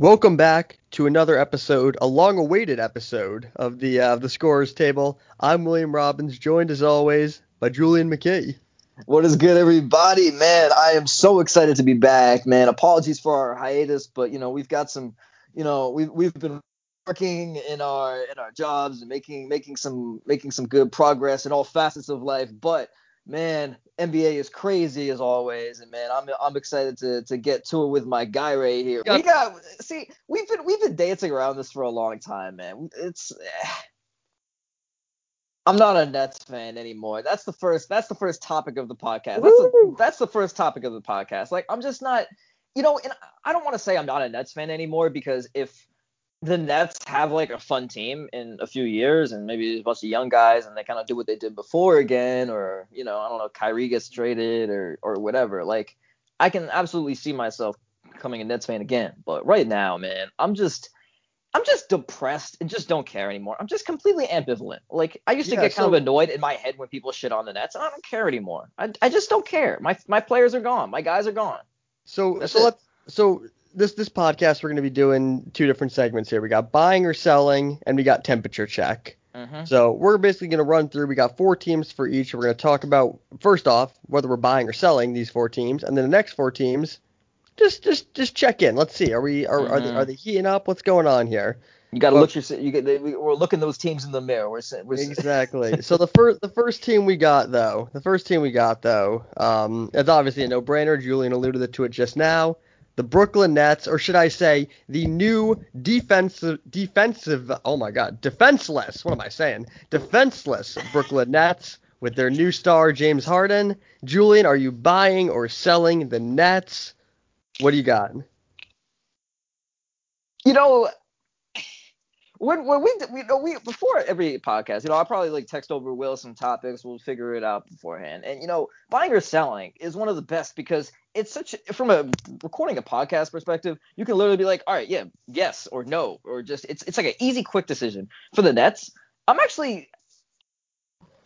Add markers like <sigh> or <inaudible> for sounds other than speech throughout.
Welcome back to another episode, a long-awaited episode of the uh, the Scorers Table. I'm William Robbins, joined as always by Julien Mckee. What is good, everybody? Man, I am so excited to be back, man. Apologies for our hiatus, but you know we've got some, you know we've we've been working in our in our jobs and making making some making some good progress in all facets of life, but man, NBA is crazy as always, and man, I'm I'm excited to to get to it with my guy right here. We got see, we've been we've been dancing around this for a long time, man. It's <sighs> I'm not a Nets fan anymore. That's the first that's the first topic of the podcast. That's the, that's the first topic of the podcast. Like I'm just not, you know, and I don't want to say I'm not a Nets fan anymore because if the Nets have like a fun team in a few years, and maybe a bunch of young guys, and they kind of do what they did before again, or you know, I don't know, Kyrie gets traded or or whatever. Like, I can absolutely see myself becoming a Nets fan again. But right now, man, I'm just I'm just depressed and just don't care anymore. I'm just completely ambivalent. Like I used to Yeah, get kind so- of annoyed in my head when people shit on the Nets, and I don't care anymore. I, I just don't care. My my players are gone. My guys are gone. So That's so it. let's so this this podcast we're going to be doing two different segments here. We got buying or selling, and we got temperature check. Mm-hmm. So we're basically going to run through. We got four teams for each. We're going to talk about first off whether we're buying or selling these four teams, and then the next four teams, just just just check in. Let's see. Are we are are, they, Mhm. are they heating up? What's going on here? You got to look your you get we're looking those teams in the mirror. We're, we're <laughs> Exactly. so the first the first team we got though, the first team we got though, um, it's obviously a no-brainer. Julien alluded to it just now. The Brooklyn Nets, or should I say, the new defensive defensive. Oh my God, defenseless. What am I saying? Defenseless Brooklyn Nets with their new star James Harden. Julien, are you buying or selling the Nets? What do you got? you know, when when we we know we before every podcast, you know, I'll probably like text over Will some topics. We'll figure it out beforehand. And you know, buying or selling is one of the best because it's such from a recording a podcast perspective, you can literally be like, all right, yeah, yes or no, or just it's it's like an easy, quick decision. For the Nets, I'm actually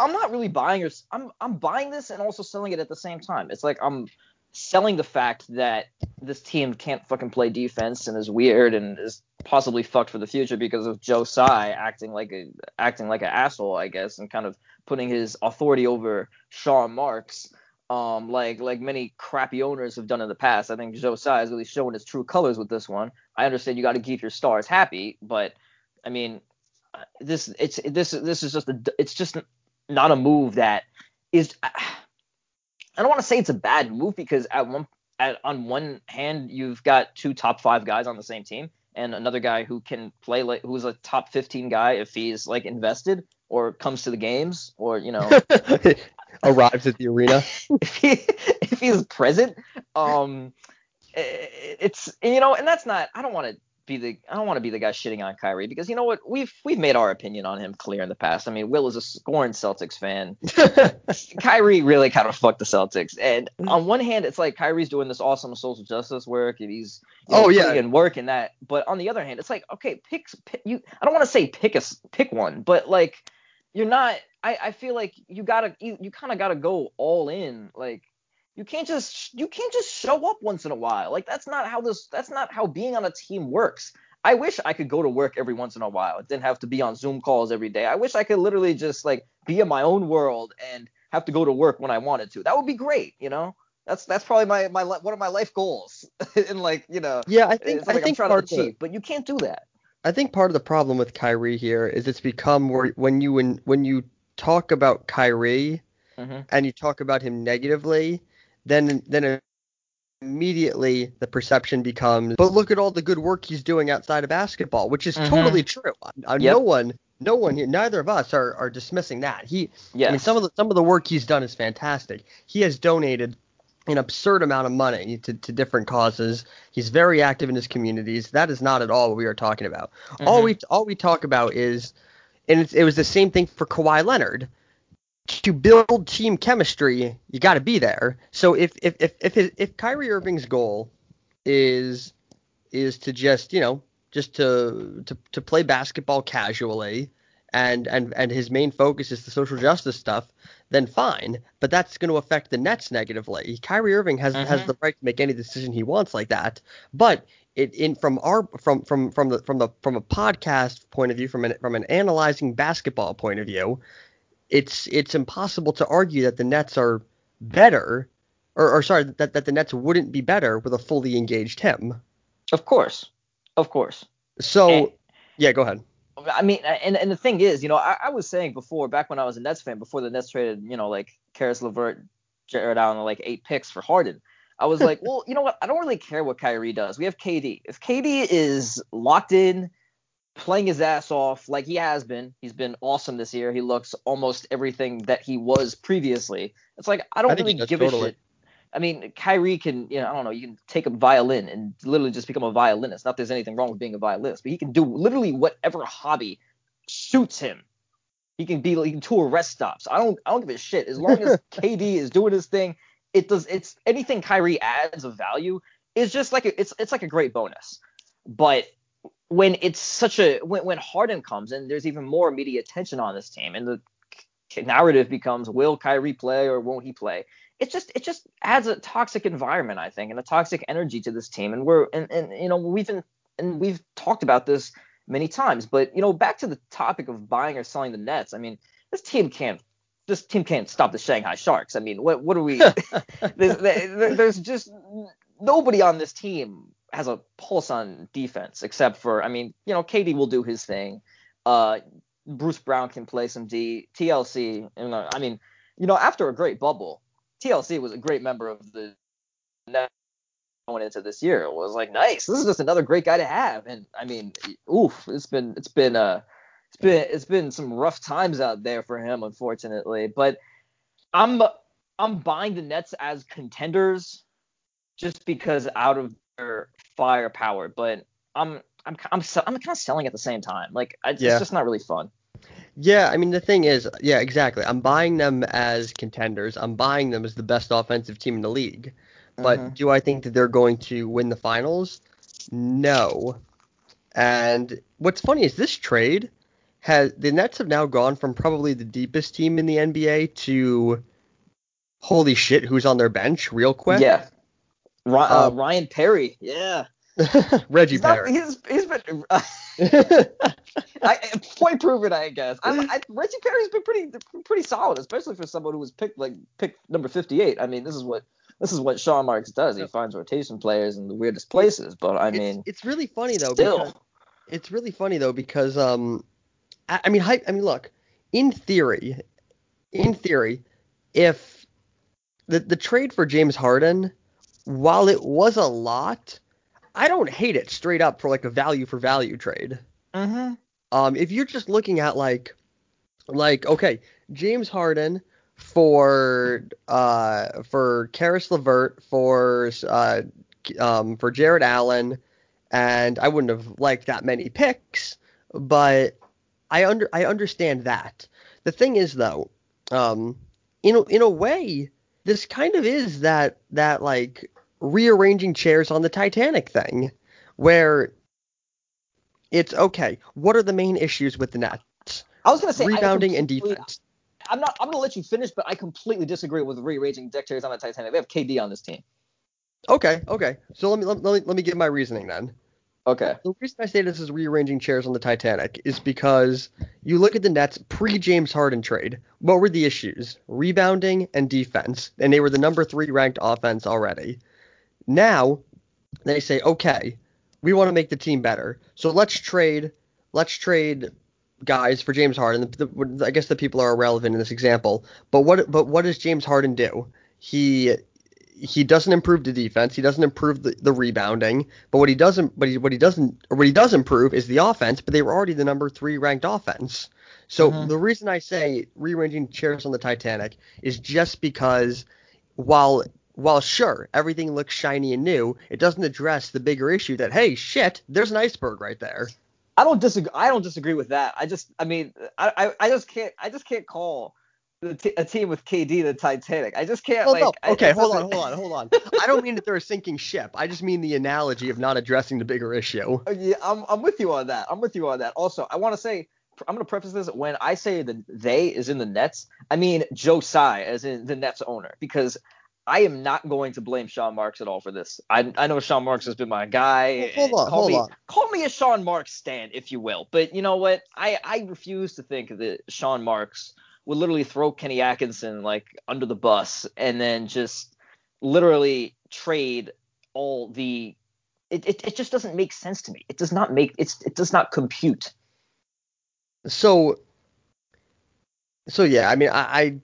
I'm not really buying or I'm I'm buying this and also selling it at the same time. It's like I'm selling the fact that this team can't fucking play defense and is weird and is possibly fucked for the future because of Joe Tsai acting like a acting like an asshole, I guess, and kind of putting his authority over Sean Marks, um, like like many crappy owners have done in the past. I think Joe Tsai is really showing his true colors with this one. I understand you got to keep your stars happy, but I mean, this it's this this is just a it's just not a move that is. I don't want to say it's a bad move because at one at on one hand you've got two top five guys on the same team and another guy who can play like who's a top 15 guy if he's like invested or comes to the games or you know <laughs> Arrives at the arena. <laughs> if he if he's present um it's you know and that's not I don't want to be the I don't want to be the guy shitting on Kyrie because you know what we've we've made our opinion on him clear in the past. I mean Will is a scorn Celtics fan <laughs> Kyrie really kind of fucked the Celtics. And mm. on one hand, it's like Kyrie's doing this awesome social justice work, and he's you know, Oh, yeah. and work in that. But on the other hand, it's like okay, pick, pick you. I don't want to say pick a pick one, but like you're not. I I feel like you gotta you, you kind of gotta go all in. Like you can't just you can't just show up once in a while. Like that's not how this that's not how being on a team works. I wish I could go to work every once in a while. It didn't have to be on Zoom calls every day. I wish I could literally just like be in my own world and have to go to work when I wanted to. That would be great, you know. That's that's probably my my one of my life goals. <laughs> and like you know, yeah, I think it's I like I'm think trying to part of the- achieve, but you can't do that. I think part of the problem with Kyrie here is it's become where when you when, when you talk about Kyrie hmm and you talk about him negatively, then then immediately the perception becomes, but look at all the good work he's doing outside of basketball, which is Mhm. totally true. Uh, Yep. No one, no one here, neither of us are, are dismissing that. He, Yes. I mean, some of the some of the work he's done is fantastic. He has donated an absurd amount of money to, to different causes. He's very active in his communities. That is not at all what we are talking about. All Mhm. we all we talk about is, and it's, it was the same thing for Kawhi Leonard. To build team chemistry, you got to be there. So if if if if, his, if Kyrie Irving's goal is is to just you know just to to to play basketball casually and and and his main focus is the social justice stuff, then fine. But that's going to affect the Nets negatively. Kyrie Irving has has Mhm. the right to make any decision he wants like that. But it in from our from from from the from the from a podcast point of view, from an from an analyzing basketball point of view, it's it's impossible to argue that the Nets are better, or, or sorry, that that the Nets wouldn't be better with a fully engaged him. Of course, of course. So And- yeah, go ahead. I mean, and and the thing is, you know, I, I was saying before, back when I was a Nets fan, before the Nets traded, you know, like Caris LeVert, Jarrett Allen, like eight picks for Harden. I was <laughs> like, well, you know what? I don't really care what Kyrie does. We have KD. If KD is locked in, playing his ass off like he has been, he's been awesome this year. He looks almost everything that he was previously. It's like I don't I really give totally. a shit. I mean, Kyrie can, you know, I don't know, you can take a violin and literally just become a violinist. Not that there's anything wrong with being a violinist, but he can do literally whatever hobby suits him. He can be, he can tour rest stops. I don't, I don't give a shit as long as <laughs> KD is doing his thing. It does, it's anything Kyrie adds of value is just like a, it's, it's like a great bonus. But when it's such a, when, when Harden comes and there's even more media attention on this team, and the narrative becomes, will Kyrie play or won't he play? it just it just adds a toxic environment, I think, and a toxic energy to this team. And we're and, and you know we've been and we've talked about this many times. But you know back to the topic of buying or selling the Nets. I mean this team can't this team can't stop the Shanghai Sharks. I mean what what are we? <laughs> <laughs> there's, there's just nobody on this team has a pulse on defense except for I mean you know KD will do his thing. Uh, Bruce Brown can play some D. TLC. I mean you know after a great bubble. TLC was a great member of the going into this year. It was like nice. This is just another great guy to have. And I mean, oof, it's been it's been uh it's been it's been some rough times out there for him, unfortunately. But I'm I'm buying the Nets as contenders just because out of their firepower. But I'm I'm I'm I'm kind of selling at the same time. Like I, Yeah. it's just not really fun. Yeah, I mean the thing is, yeah, exactly. I'm buying them as contenders. I'm buying them as the best offensive team in the league. But Mhm. do I think that they're going to win the finals? No. And what's funny is this trade has the Nets have now gone from probably the deepest team in the NBA to holy shit, who's on their bench real quick? Yeah. Ry- uh, Uh, Ryan Perry. Yeah. <laughs> Reggie He's, not, Perry. he's, he's been <laughs> <laughs> I, point proven, I guess. I, Reggie Perry's been pretty pretty solid, especially for someone who was picked like picked number 58. I mean, this is what this is what Sean Marks does. He finds rotation players in the weirdest places. But I mean, it's really funny though still, because it's really funny though because um I, I mean hy- I mean look in theory in theory if the the trade for James Harden while it was a lot I don't hate it straight up for like a value for value trade hmm um if you're just looking at like like okay James Harden for uh for Caris LeVert for uh um for Jarrett Allen and I wouldn't have liked that many picks, but I under I understand that. The thing is though, um, in a, in a way, this kind of is that that like rearranging chairs on the Titanic thing, where it's okay. What are the main issues with the Nets? I was gonna say Rebounding and defense. I'm not. I'm gonna let you finish, but I completely disagree with rearranging deck chairs on the Titanic. They have KD on this team. Okay, okay. So let me let, let me let me give my reasoning then. Okay. The reason I say this is rearranging chairs on the Titanic is because you look at the Nets pre James Harden trade. What were the issues? Rebounding and defense. And they were the number three ranked offense already. Now they say, okay, we want to make the team better. So let's trade let's trade guys for James Harden. The, the, I guess the people are irrelevant in this example. But what but what does James Harden do? He he doesn't improve the defense. He doesn't improve the, the rebounding. But what he doesn't, but he, what he doesn't, or what he does improve is the offense. But they were already the number three ranked offense. So Mhm. the reason I say rearranging chairs on the Titanic is just because while while sure everything looks shiny and new, it doesn't address the bigger issue that hey shit, there's an iceberg right there. I don't disagree. I don't disagree with that. I just, I mean, I, I, I just can't, I just can't call the t- a team with KD the Titanic. I just can't Well, like. no. I- Okay, it hold on, hold on, hold on. I don't mean that they're a sinking ship. I just mean the analogy of not addressing the bigger issue. <laughs> Uh, Yeah, I'm, I'm with you on that. I'm with you on that. Also, I want to say I'm gonna preface this when I say the they is in the Nets, I mean Joe Tsai as in the Nets owner because I am not going to blame Sean Marks at all for this. I, I know Sean Marks has been my guy. Hold on, call hold me, on. Call me a Sean Marks stand, if you will. But you know what? I, I refuse to think that Sean Marks would literally throw Kenny Atkinson like under the bus and then just literally trade all the. It, it, it just doesn't make sense to me. It does not make it's it does not compute. So, so yeah, I mean, I, I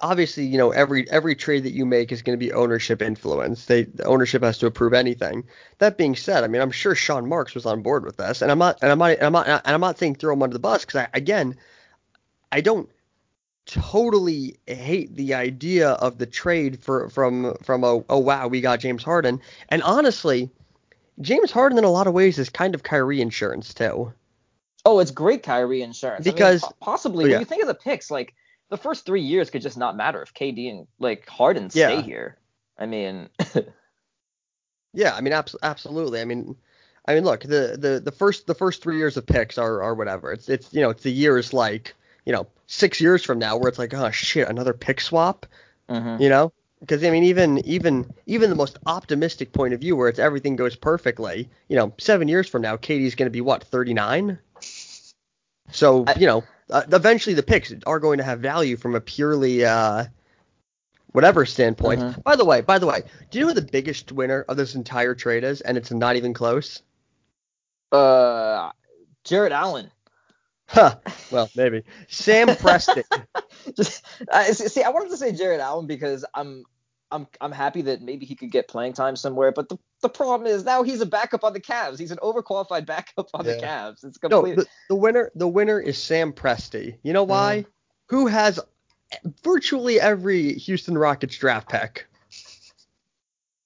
obviously, you know, every every trade that you make is going to be ownership influence. They the ownership has to approve anything. That being said, I mean, I'm sure Sean Marks was on board with this, and I'm not, and I'm not, and I'm not, and I'm not saying throw him under the bus because I, again, I don't totally hate the idea of the trade for from from a oh wow we got James Harden, and honestly, James Harden in a lot of ways is kind of Kyrie insurance too. Oh, it's great Kyrie insurance. Because- I mean, possibly oh, yeah. when you think of the picks, like the first three years could just not matter if KD and like Harden Yeah. stay here. I mean, <laughs> Yeah, I mean, abs- absolutely. I mean, I mean, look, the, the, the first the first three years of picks are, are whatever. It's it's you know it's the years like you know six years from now where it's like oh shit another pick swap. mhm. You know, because I mean even even even the most optimistic point of view where it's everything goes perfectly. You know, seven years from now, Katie's going to be what 39. So I- you know, uh, eventually the picks are going to have value from a purely uh, whatever standpoint. Mhm. By the way, by the way, do you know who the biggest winner of this entire trade is? And it's not even close. uh, Jarrett Allen. Huh. Well, maybe Sam Presti. <laughs> just I, see, I wanted to say Jarrett Allen because I'm I'm I'm happy that maybe he could get playing time somewhere. But the the problem is now he's a backup on the Cavs. He's an overqualified backup on the Yeah. Cavs. It's no, the, the winner the winner is Sam Presti. You know why? Mm-hmm. Who has virtually every Houston Rockets draft pick.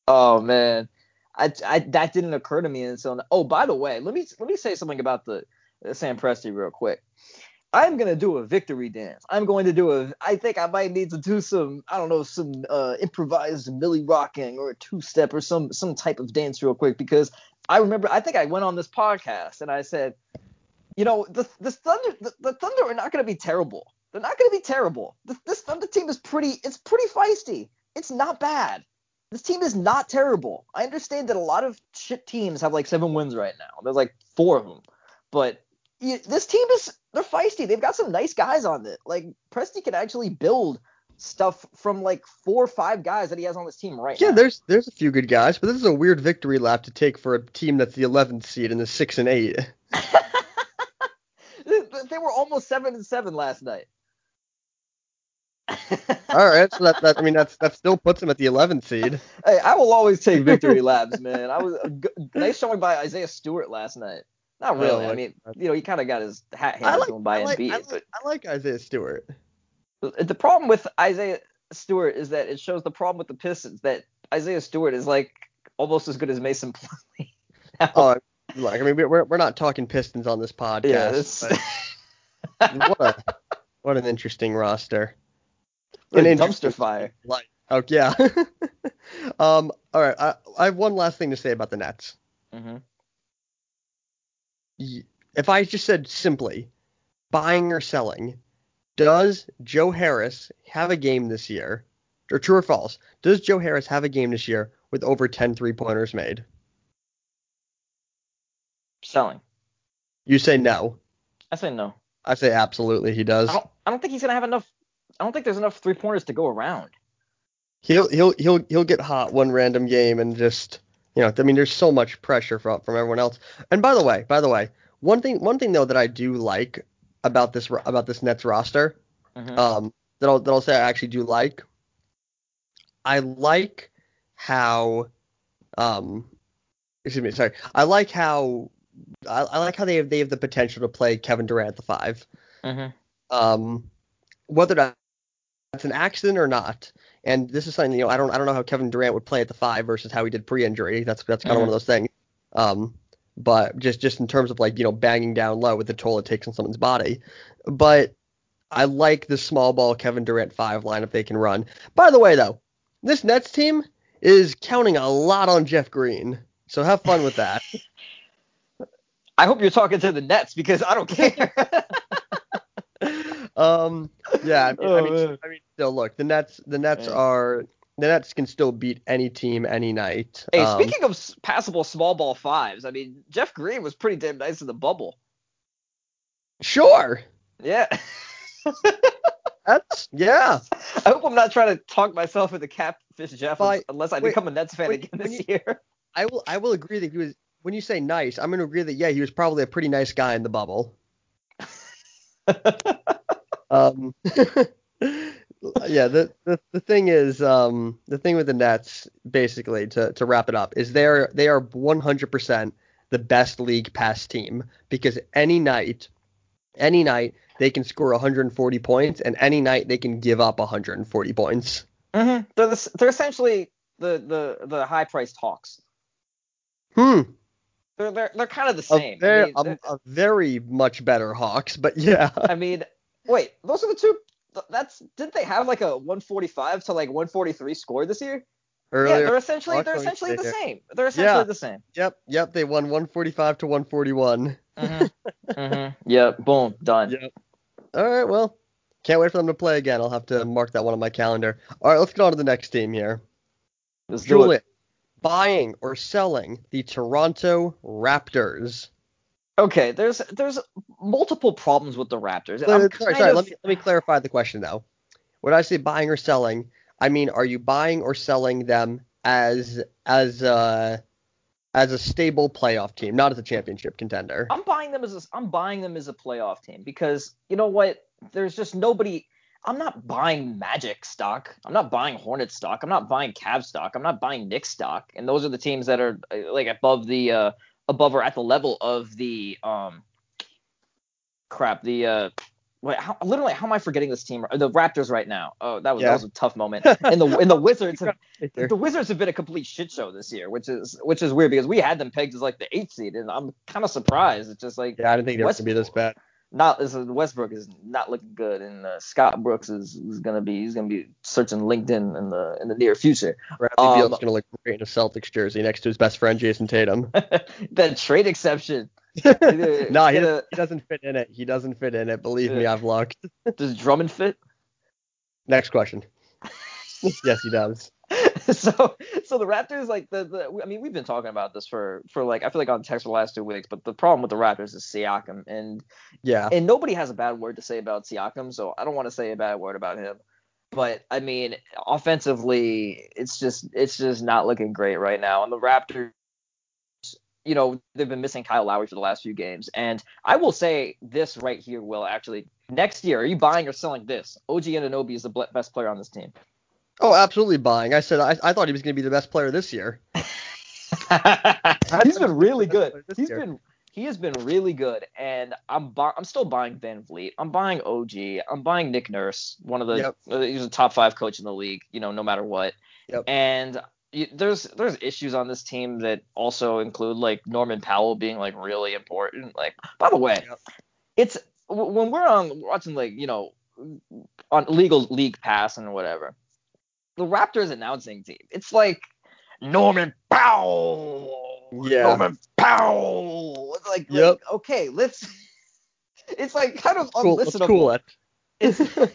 Oh man, I, I that didn't occur to me until. Now. Oh, by the way, let me let me say something about the, the Sam Presti real quick. I'm gonna do a victory dance. I'm going to do a. I think I might need to do some. I don't know some uh, improvised Millie rocking or a two step or some some type of dance real quick because I remember. I think I went on this podcast and I said, you know, the the Thunder the, the Thunder are not gonna be terrible. They're not gonna be terrible. This, this Thunder team is pretty. It's pretty feisty. It's not bad. This team is not terrible. I understand that a lot of shit teams have like seven wins right now. There's like four of them, but y- this team is they're feisty. They've got some nice guys on it. Like Presti can actually build stuff from like four or five guys that he has on this team right Yeah, now. there's there's a few good guys, but this is a weird victory lap to take for a team that's the 11th seed and the six and eight. <laughs> they, were almost seven and seven last night. <laughs> All right, so that, that I mean that's that still puts them at the 11th seed. Hey, I will always take victory laps, man. I was a g- nice showing by Isaiah Stewart last night. Not really. Oh, I mean, you know, he kind of got his hat I handed like to him by I like, Embiid, I like, but I like Isaiah Stewart. the problem with Isaiah Stewart is that it shows the problem with the Pistons that Isaiah Stewart is like almost as good as Mason Plumlee. <laughs> Oh, look, I mean we're we're not talking Pistons on this podcast. yeah, what a what an interesting roster. <laughs> a An dumpster fire. Like, oh yeah. <laughs> um. All right. I, I have one last thing to say about the Nets. hmm Y- If I just said simply, buying or selling, does Joe Harris have a game this year? Or true or false? Does Joe Harris have a game this year with over 10 three pointers made? Selling. You say no. I say no. I say absolutely he does. I don't. I don't think he's gonna have enough. I don't think there's enough three pointers to go around. He'll he'll he'll he'll get hot one random game and just you know I mean there's so much pressure from from everyone else. And by the way, by the way, one thing one thing though that I do like about this about this Nets roster Mhm. um that I'll that I'll say I actually do like. I like how um excuse me sorry I like how I, I like how they have they have the potential to play Kevin Durant the five. Mhm. Um, whether that- that's an accident or not, and this is something you know I don't I don't know how Kevin Durant would play at the five versus how he did pre-injury. That's that's kind of one of those things. Um, but just just in terms of like you know banging down low with the toll it takes on someone's body. But I like the small ball Kevin Durant five lineup they can run. By the way though, this Nets team is counting a lot on Jeff Green, so have fun with that. <laughs> I hope you're talking to the Nets because I don't care. <laughs> Um, yeah, I mean, Oh, I, mean. I mean, still look, the Nets, the Nets Yeah. are, the Nets can still beat any team any night. Hey, Um, speaking of passable small ball fives, I mean Jeff Green was pretty damn nice in the bubble. sure, Yeah. <laughs> that's yeah. <laughs> I hope I'm not trying to talk myself into catfish Jeff unless I wait, become a Nets fan wait, again this you- year. <laughs> I will, I will agree that he was. When you say nice, I'm gonna agree that yeah, he was probably a pretty nice guy in the bubble. Um, <laughs> yeah, the, the the thing is, um, the thing with the Nets, basically, to to wrap it up, is they're they are 100% the best league pass team because any night, any night they can score 140 points, and any night they can give up 140 points. hmm They're the, they're essentially the the the high priced Hawks. Hmm. They're they're they're kind of the A same. I mean, a, they're- a very much better Hawks, but yeah. I mean, wait, those are the two. That's didn't they have like a 145 to like 143 score this year? yeah, they're essentially Hawks, they're essentially the here. same. They're essentially Yeah. the same. yep, yep, they won 145 to 141. Mm-hmm. <laughs> mm-hmm. Yeah. Boom. Done. Yep. All right, well, can't wait for them to play again. I'll have to mark that one on my calendar. All right, let's get on to the next team here. Let's do it. Julien, buying or selling the Toronto Raptors? Okay. There's there's multiple problems with the Raptors. Sorry, I'm sorry, sorry, of- let me let me clarify the question though. When I say buying or selling, I mean are you buying or selling them as as uh as a stable playoff team, not as a championship contender? I'm buying them as a, I'm buying them as a playoff team because you know what? There's just nobody. I'm not buying Magic stock. I'm not buying Hornet stock. I'm not buying Cavs stock. I'm not buying Knicks stock. And those are the teams that are uh, like above the uh above or at the level of the um crap the uh wait how literally how am I forgetting this team the Raptors right now? Oh that was Yeah. that was a tough moment. And the and the <laughs> Wizards have, the Wizards have been a complete shit show this year, which is which is weird because we had them pegged as like the eighth seed, and I'm kind of surprised. It's just like Yeah, I didn't think they were gonna be this bad. Not is, Westbrook is not looking good, and uh, Scott Brooks is, is gonna be he's gonna be searching LinkedIn in the in the near future. Bradley Um, Beal's gonna look great in a Celtics jersey next to his best friend Jayson Tatum. <laughs> that trade exception. <laughs> no, gonna- he, doesn't, he doesn't fit in it. He doesn't fit in it. Believe me, I've looked. Does Drummond fit? Next question. <laughs> yes, he does. <laughs> so so the Raptors like the, the I mean we've been talking about this for for like I feel like on text for the last two weeks, but the problem with the Raptors is Siakam and Yeah. and nobody has a bad word to say about Siakam, so I don't want to say a bad word about him. But I mean, offensively, it's just it's just not looking great right now. And the Raptors, you know, they've been missing Kyle Lowry for the last few games. And I will say this right here, Will actually next year, are you buying or selling this? OG Anunoby is the best player on this team. Oh, absolutely buying. I said I, I thought he was gonna be the best player this year. <laughs> He's been really good. This He's year. been he has been really good, and I'm bu- I'm still buying VanVleet. I'm buying OG. I'm buying Nick Nurse, one of the Yep. uh, he's a top five coach in the league. You know, no matter what. Yep. And y- there's there's issues on this team that also include like Norman Powell being like really important. Like by the way, Yep. it's when we're on watching like you know on legal league pass and whatever. The Raptors announcing team. It's like Norman Powell. Yeah. Norman Powell. It's like, Yep. like, okay, let's. <laughs> It's like kind of Cool. Unlistenable. cool <laughs> it. It's, it's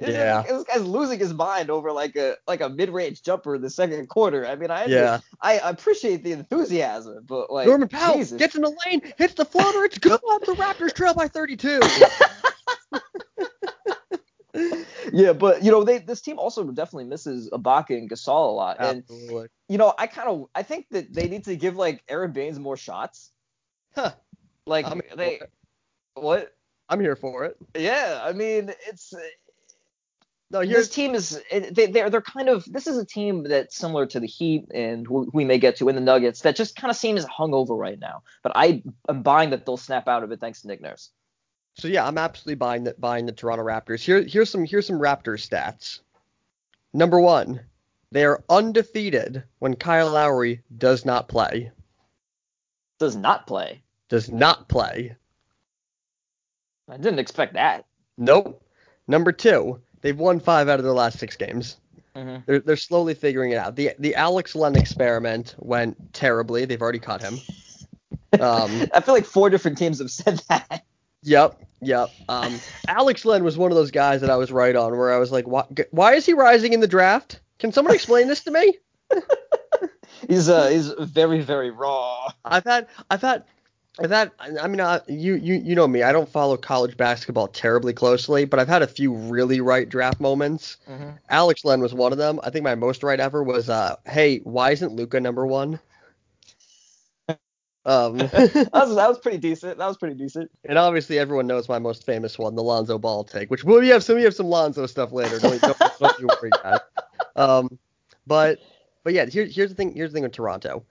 Yeah. like, this guy's losing his mind over like a like a mid range jumper in the second quarter. I mean, I Yeah. I appreciate the enthusiasm, but like Norman Powell Jesus. gets in the lane, hits the floater. It's <laughs> good. The Raptors trail by 32. Yeah, but you know they this team also definitely misses Ibaka and Gasol a lot, and Absolutely. you know I kind of I think that they need to give like Aron Baynes more shots. Huh. Like I'm they what? I'm here for it. Yeah, I mean it's uh, No, this team is they they're they're kind of this is a team that's similar to the Heat and who we may get to in the Nuggets that just kind of seems hungover right now. But I am buying that they'll snap out of it thanks to Nick Nurse. So yeah, I'm absolutely buying the buying the Toronto Raptors. Here here's some here's some Raptors stats. Number one, they are undefeated when Kyle Lowry does not play. Does not play. Does not play. I didn't expect that. Nope. Number two, they've won five out of their last six games. hmm They're they're slowly figuring it out. The the Alex Len experiment went terribly. They've already caught him. <laughs> Um, I feel like four different teams have said that. Yep. Yep. Um, Alex Len was one of those guys that I was right on, where I was like, why, why is he rising in the draft? Can someone explain this to me? <laughs> he's uh he's very very raw. I've had I've had I've had I mean uh, you you you know me I don't follow college basketball terribly closely but I've had a few really right draft moments. Mm-hmm. Alex Len was one of them. I think my most right ever was uh hey why isn't Luka number one? Um, <laughs> that, was, that was pretty decent. That was pretty decent. And obviously, everyone knows my most famous one, the Lonzo Ball take, which we'll have some we have some Lonzo stuff later. Don't, don't, don't <laughs> you worry, guys. Um, but but yeah, here, here's the thing. Here's the thing with Toronto.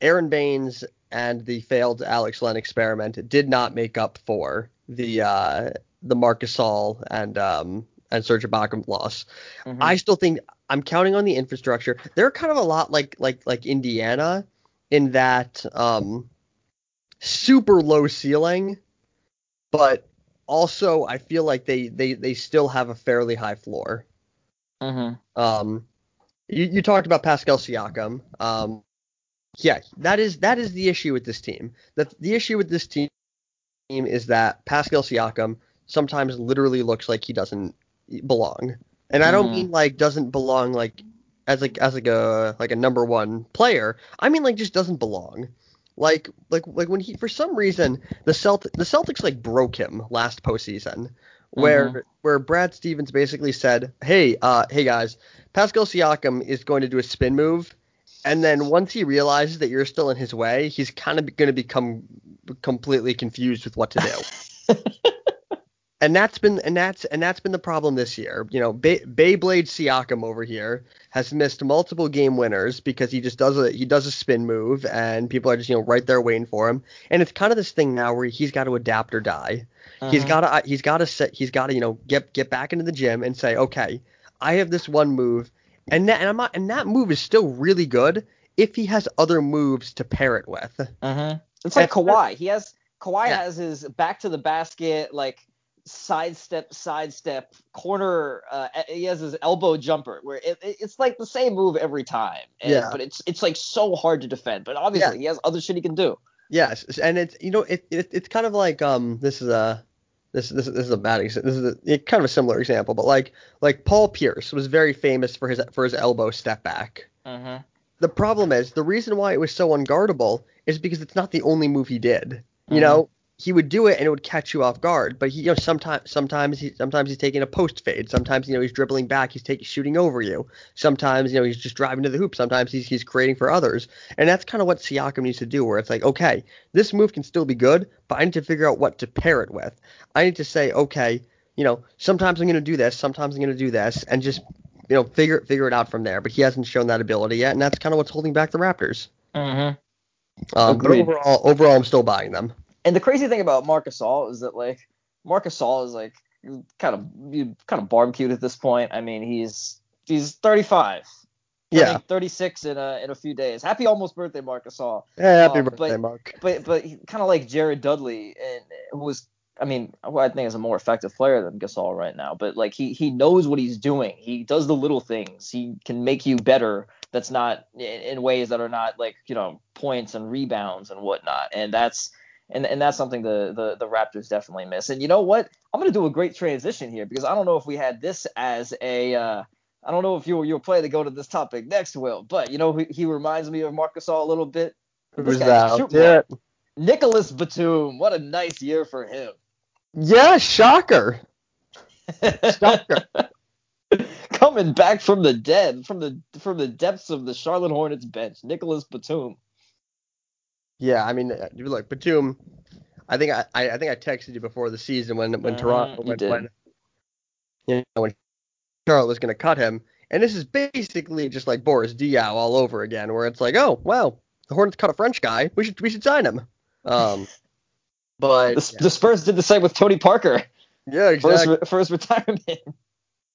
Aron Baynes and the failed Alex Len experiment did not make up for the uh, the Marc Gasol and um, and Serge Ibaka loss. Mm-hmm. I still think I'm counting on the infrastructure. They're kind of a lot like like like Indiana in that um, super low ceiling, but also I feel like they they they still have a fairly high floor. Mm-hmm. Um, you, you talked about Pascal Siakam. Um, yeah, that is that is the issue with this team. The the issue with this team is that Pascal Siakam sometimes literally looks like he doesn't belong. And I don't mm-hmm. mean like doesn't belong like as like as like a like a number one player. I mean like just doesn't belong. Like like like when he for some reason the Celt the Celtics like broke him last postseason where mm-hmm. where Brad Stevens basically said, "Hey, uh, hey guys, Pascal Siakam is going to do a spin move, and then once he realizes that you're still in his way, he's kind of going to become completely confused with what to do." <laughs> and that's been and that's and that's been the problem this year. You know, Bay, Beyblade Siakam over here has missed multiple game winners because he just does a he does a spin move and people are just you know right there waiting for him. And it's kind of this thing now where he's got to adapt or die. Uh-huh. He's got to he's got to set he's got to you know get get back into the gym and say okay I have this one move and that and I'm not, and that move is still really good if he has other moves to pair it with. Uh-huh. It's like Kawhi. He has Kawhi yeah. has his back to the basket like sidestep, sidestep, corner. Uh, he has his elbow jumper where it, it's like the same move every time. And, yeah. But it's it's like so hard to defend. But obviously yeah. he has other shit he can do. Yes, and it's you know it, it it's kind of like um this is a this this this is a bad example. This is a, kind of a similar example, but like like Paul Pierce was very famous for his for his elbow step back. Mm-hmm. The problem is the reason why it was so unguardable is because it's not the only move he did. You mm-hmm. know, he would do it and it would catch you off guard. But he, you know, sometimes sometimes he sometimes he's taking a post fade. Sometimes you know he's dribbling back. He's taking shooting over you. Sometimes you know he's just driving to the hoop. Sometimes he's he's creating for others. And that's kind of what Siakam needs to do. Where it's like, okay, this move can still be good, but I need to figure out what to pair it with. I need to say, okay, you know, sometimes I'm going to do this. Sometimes I'm going to do this, and just you know figure figure it out from there. But he hasn't shown that ability yet, and that's kind of what's holding back the Raptors. Mm-hmm. Um, but overall, overall, I'm still buying them. And the crazy thing about Marc Gasol is that like Marc Gasol is like kind of kind of barbecued at this point. I mean, he's he's 35. Yeah. 36 in a in a few days. Happy almost birthday, Marc Gasol. Yeah, happy um, birthday, but, Mark. But but kind of like Jared Dudley, and who was I mean, who I think is a more effective player than Gasol right now. But like he he knows what he's doing. He does the little things. He can make you better. That's not in, in ways that are not like you know points and rebounds and whatnot. And that's and and that's something the, the the Raptors definitely miss. And you know what? I'm gonna do a great transition here because I don't know if we had this as a uh, I don't know if you were you were planning to go to this topic next, Will, but you know he, he reminds me of Marcus all a little bit. That? Yeah. Nicolas Batum, what a nice year for him. Yeah, shocker. shocker. <laughs> Coming back from the dead, from the from the depths of the Charlotte Hornets bench, Nicolas Batum. Yeah, I mean, uh, look, Batum. I think I, I think I texted you before the season when when uh, Toronto when, when you know when Charlotte was going to cut him, and this is basically just like Boris Diaw all over again, where it's like, oh wow, the Hornets cut a French guy, we should we should sign him. Um, <laughs> but the, yeah. the Spurs did the same with Tony Parker. Yeah, exactly. <laughs> For his, for his retirement. <laughs>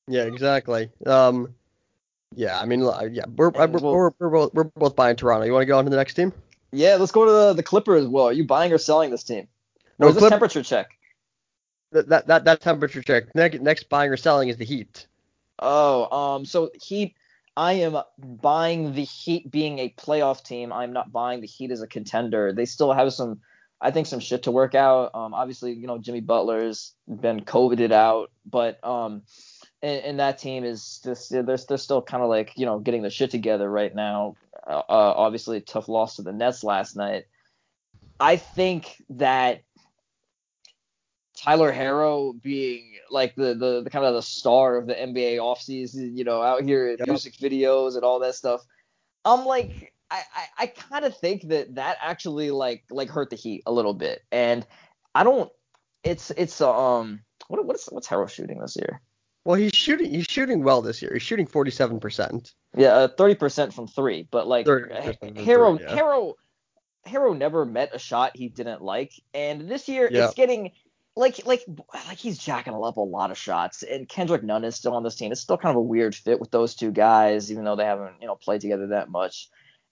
Yeah, exactly. Um, yeah, I mean, yeah, we're we're, we're, we're, both, we're both buying Toronto. You want to go on to the next team? Yeah, let's go to the, the Clippers. Well, are you buying or selling this team? No, is this temperature check? That, that that that temperature check. Next, next buying or selling is the Heat. Oh, um, so Heat. I am buying the Heat being a playoff team. I'm not buying the Heat as a contender. They still have some I think some shit to work out. Um, obviously, you know, Jimmy Butler's been COVIDed out, but um, and, and that team is just they're they're still kind of like you know getting the shit together right now. Uh, uh, obviously, a tough loss to the Nets last night. I think that Tyler Herro being like the, the, the kind of the star of the NBA offseason, you know, out here in yep. music videos and all that stuff. I'm like, I, I, I kind of think that that actually like like hurt the Heat a little bit, and I don't. It's it's um what what's what's Herro shooting this year? Well, he's shooting he's shooting well this year. He's shooting 47 percent. Yeah, uh, 30 percent from three, but like Herro yeah. Herro Herro never met a shot he didn't like, and this year yep. it's getting like like like he's jacking up a lot of shots, and Kendrick Nunn is still on this team. It's still kind of a weird fit with those two guys, even though they haven't you know played together that much.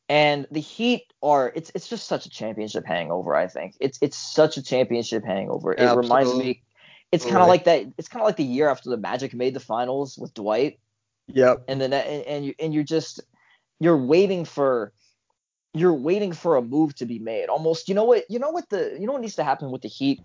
And the Heat are it's it's just such a championship hangover. I think it's it's such a championship hangover. It Absolutely. reminds me. It's kind of like that. It's kind of like the year after the Magic made the finals with Dwight. Yep. And then and, and you and you're just you're waiting for you're waiting for a move to be made. Almost, you know what? You know what the you know what needs to happen with the Heat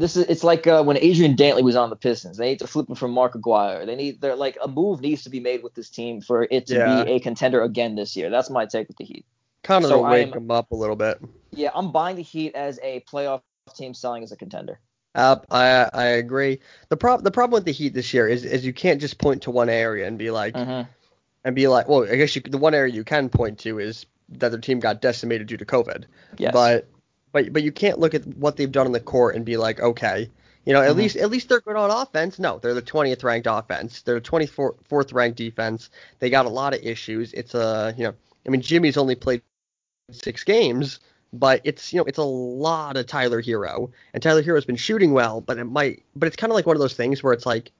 this is it's like uh, when Adrian Dantley was on the Pistons. They need to flip him from Mark Aguirre. They need they're like a move needs to be made with this team for it to yeah. be a contender again this year. That's my take with the Heat. Kind of so wake them up a little bit. Yeah, I'm buying the Heat as a playoff team selling as a contender. Uh, I I agree. The problem the problem with the Heat this year is is you can't just point to one area and be like mm-hmm. and be like, well, I guess you, the one area you can point to is that their team got decimated due to COVID. Yes. But but but you can't look at what they've done in the court and be like, okay, you know, at mm-hmm. least at least they're good on offense. No, they're the 20th ranked offense. They're the 24th ranked defense. They got a lot of issues. It's a you know, I mean, Jimmy's only played six games, but it's you know, it's a lot of Tyler Herro, and Tyler Herro's been shooting well, but it might, but it's kind of like one of those things where it's like.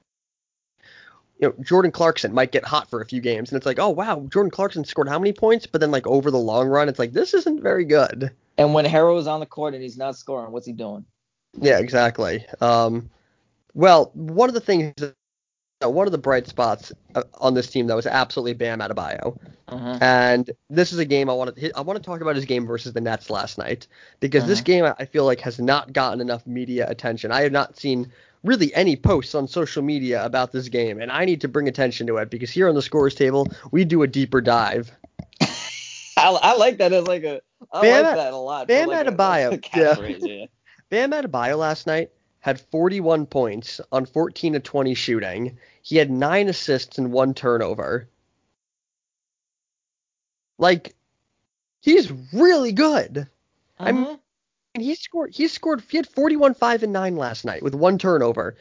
You know, Jordan Clarkson might get hot for a few games, and it's like, oh wow, Jordan Clarkson scored how many points? But then like over the long run, it's like this isn't very good. And when Herro is on the court and he's not scoring, what's he doing? Yeah, exactly. Um, well, one of the things, uh, one of the bright spots uh, on this team though was absolutely Bam Adebayo. Uh-huh. And this is a game I want to I want to talk about his game versus the Nets last night because uh-huh. this game I feel like has not gotten enough media attention. I have not seen really any posts on social media about this game, and I need to bring attention to it because here on the scores table we do a deeper dive. <laughs> I, I like that as like a I Bam, like that a lot. Bam like Adebayo. A, a <laughs> yeah. yeah. Bam Adebayo last night had 41 points on 14 to 20 shooting. He had nine assists and one turnover. Like, he's really good. Uh-huh. I mean, he scored. He scored. He had 41, five and nine last night with one turnover.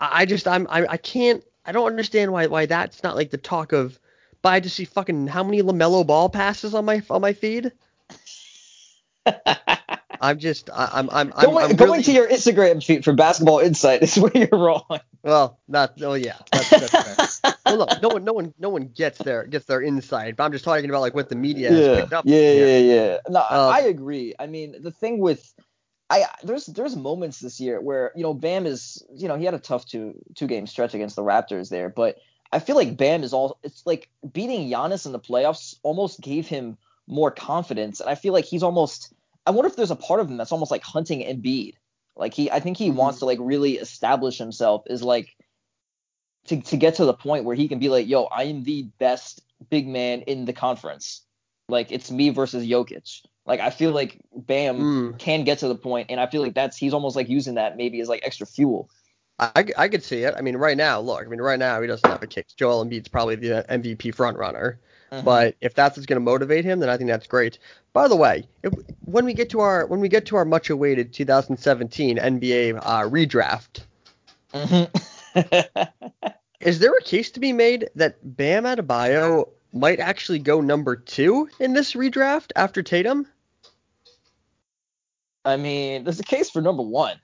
I just, I'm, I, I can't. I don't understand why, why that's not like the talk of. But I just see fucking how many LaMelo Ball passes on my on my feed. <laughs> I'm just I'm I'm I'm, going, I'm going really... to your Instagram feed for Basketball Insight is <laughs> where you're wrong. Well, not oh yeah, that's, that's fair. <laughs> well, look, no one no one no one gets their gets their insight, but I'm just talking about like what the media yeah, has picked up. Yeah, yeah, yeah. No, um, I agree. I mean, the thing with I there's there's moments this year where you know Bam is you know he had a tough two two game stretch against the Raptors there, but I feel like Bam is all it's like beating Giannis in the playoffs almost gave him more confidence, and I feel like he's almost I wonder if there's a part of him that's almost like hunting Embiid. Like he, I think he mm-hmm. wants to like really establish himself is like to to get to the point where he can be like, yo, I am the best big man in the conference. Like it's me versus Jokic. Like I feel like Bam mm. can get to the point, and I feel like that's he's almost like using that maybe as like extra fuel. I, I could see it. I mean, right now, look. I mean, right now he doesn't have a case. Joel Embiid's probably the MVP front runner. Mm-hmm. But if that's what's going to motivate him, then I think that's great. By the way, if, when we get to our when we get to our much awaited 2017 NBA uh, redraft, mm-hmm. <laughs> is there a case to be made that Bam Adebayo might actually go number two in this redraft after Tatum? I mean, there's a case for number one.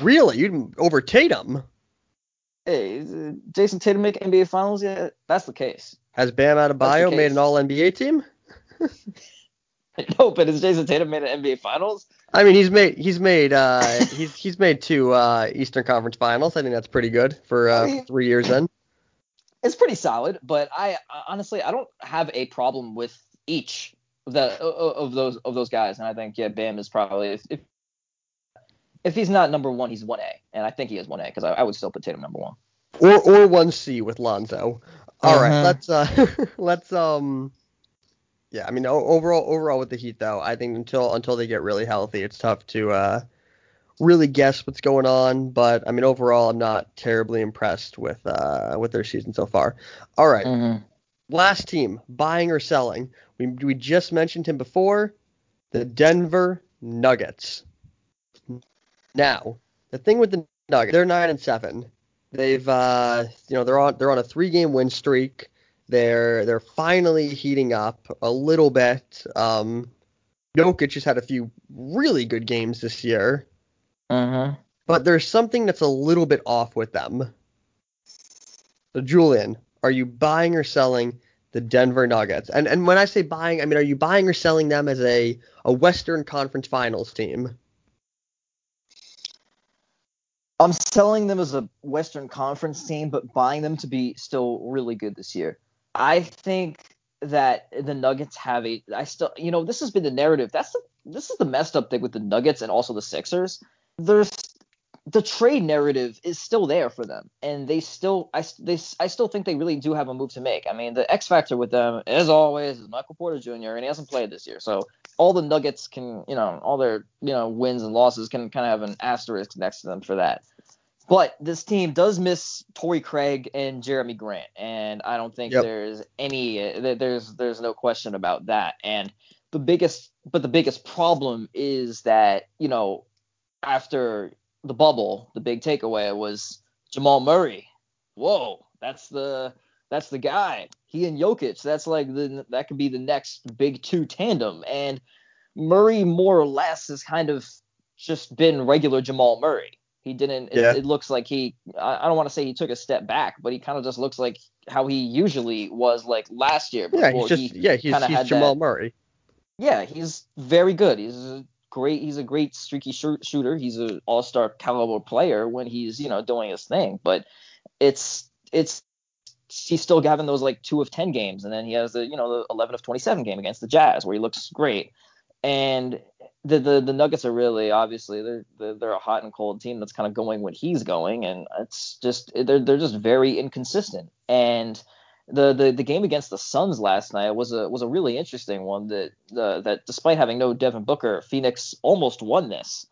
Really, you over Tatum? Hey, Jayson Tatum make NBA Finals yet? That's the case. Has Bam Adebayo made an All NBA team? <laughs> no, but has Jayson Tatum made an NBA Finals? I mean, he's made he's made uh <laughs> he's he's made two uh Eastern Conference Finals. I think that's pretty good for uh I mean, three years in. It's pretty solid, but I honestly I don't have a problem with each. that of those of those guys, and I think yeah, Bam is probably if if, if he's not number one, he's one A, and I think he is one A because I, I, would still put Tatum number one. Or or one C with Lonzo. All uh-huh. let's uh <laughs> let's um yeah, I mean overall overall with the Heat though, I think until until they get really healthy, it's tough to uh really guess what's going on. But I mean overall, I'm not terribly impressed with uh with their season so far. All right. mm-hmm. Last team, buying or selling. We we just mentioned him before, the Denver Nuggets. Now, the thing with the Nuggets, they're nine and seven. They've uh, you know they're on they're on a three game win streak. They're they're finally heating up a little bit. Um, Jokic has had a few really good games this year. Uh-huh. But there's something that's a little bit off with them. So Julien, are you buying or selling the Denver Nuggets? And and when I say buying, I mean are you buying or selling them as a a Western Conference Finals team? I'm selling them as a Western Conference team, but buying them to be still really good this year. I think that the Nuggets have a. I still, you know, this has been the narrative. That's the. This is the messed up thing with the Nuggets and also the Sixers. There's the trade narrative is still there for them, and they still, I, they, I still think they really do have a move to make. I mean, the X factor with them, as always, is Michael Porter Jr. and he hasn't played this year, so all the Nuggets can, you know, all their, you know, wins and losses can kind of have an asterisk next to them for that. But this team does miss Torrey Craig and Jerami Grant, and I don't think yep. there's any, there's, there's no question about that. And the biggest, but the biggest problem is that, you know, after the bubble, the big takeaway was Jamal Murray. Whoa, that's the that's the guy. He and Jokic, that's like the that could be the next big two tandem. And Murray more or less has kind of just been regular Jamal Murray. He didn't. It, yeah. it looks like he. I, don't want to say he took a step back, but he kind of just looks like how he usually was like last year. Yeah, he's just. He yeah, he's, he's Jamal that, Murray. Yeah, he's very good. He's great. He's a great streaky sh- shooter. He's an all-star caliber player when he's you know doing his thing. But it's it's he's still having those like two of ten games, and then he has the you know the 11 of 27 game against the Jazz where he looks great. And the the, the Nuggets are really obviously they're, they're, they're a hot and cold team that's kind of going when he's going, and it's just they're they're just very inconsistent. And the, the the game against the Suns last night was a was a really interesting one that uh, that despite having no Devin Booker, Phoenix almost won this.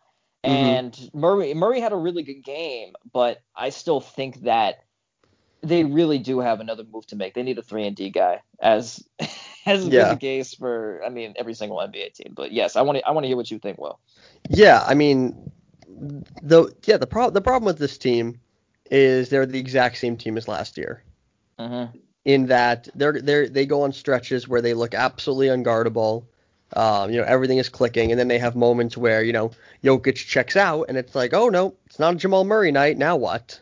Mm-hmm. And Murray Murray had a really good game, but I still think that they really do have another move to make. They need a three and D guy, as <laughs> has yeah. been the case for I mean every single NBA team. But yes, I want to I want to hear what you think, Will. Yeah, I mean the yeah the problem the problem with this team is they're the exact same team as last year. Mm-hmm in that they're they they go on stretches where they look absolutely unguardable. Um, you know, everything is clicking, and then they have moments where you know Jokic checks out, and it's like, oh no, it's not a Jamal Murray night. Now what?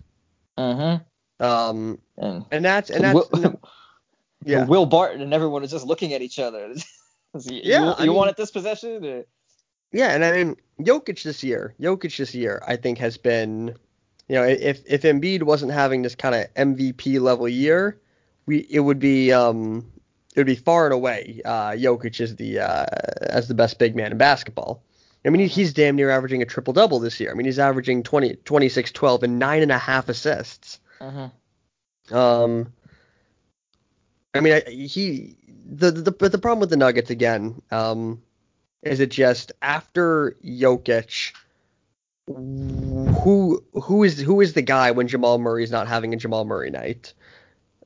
Mm-hmm. Um, and, and that's and that's Will, <laughs> yeah. Will Barton and everyone is just looking at each other. <laughs> you, yeah, you, you mean, wanted this possession? Or? Yeah, and I mean Jokic this year, Jokic this year, I think has been, you know, if if Embiid wasn't having this kind of MVP level year, we it would be um it would be far and away uh, Jokic is the uh, as the best big man in basketball. I mean, he's damn near averaging a triple double this year. I mean, he's averaging 20, 26, 12, and nine and a half assists. Uh-huh. Um, I mean, I, he the the the problem with the Nuggets again, um, is it just after Jokic, who who is who is the guy when Jamal Murray is not having a Jamal Murray night?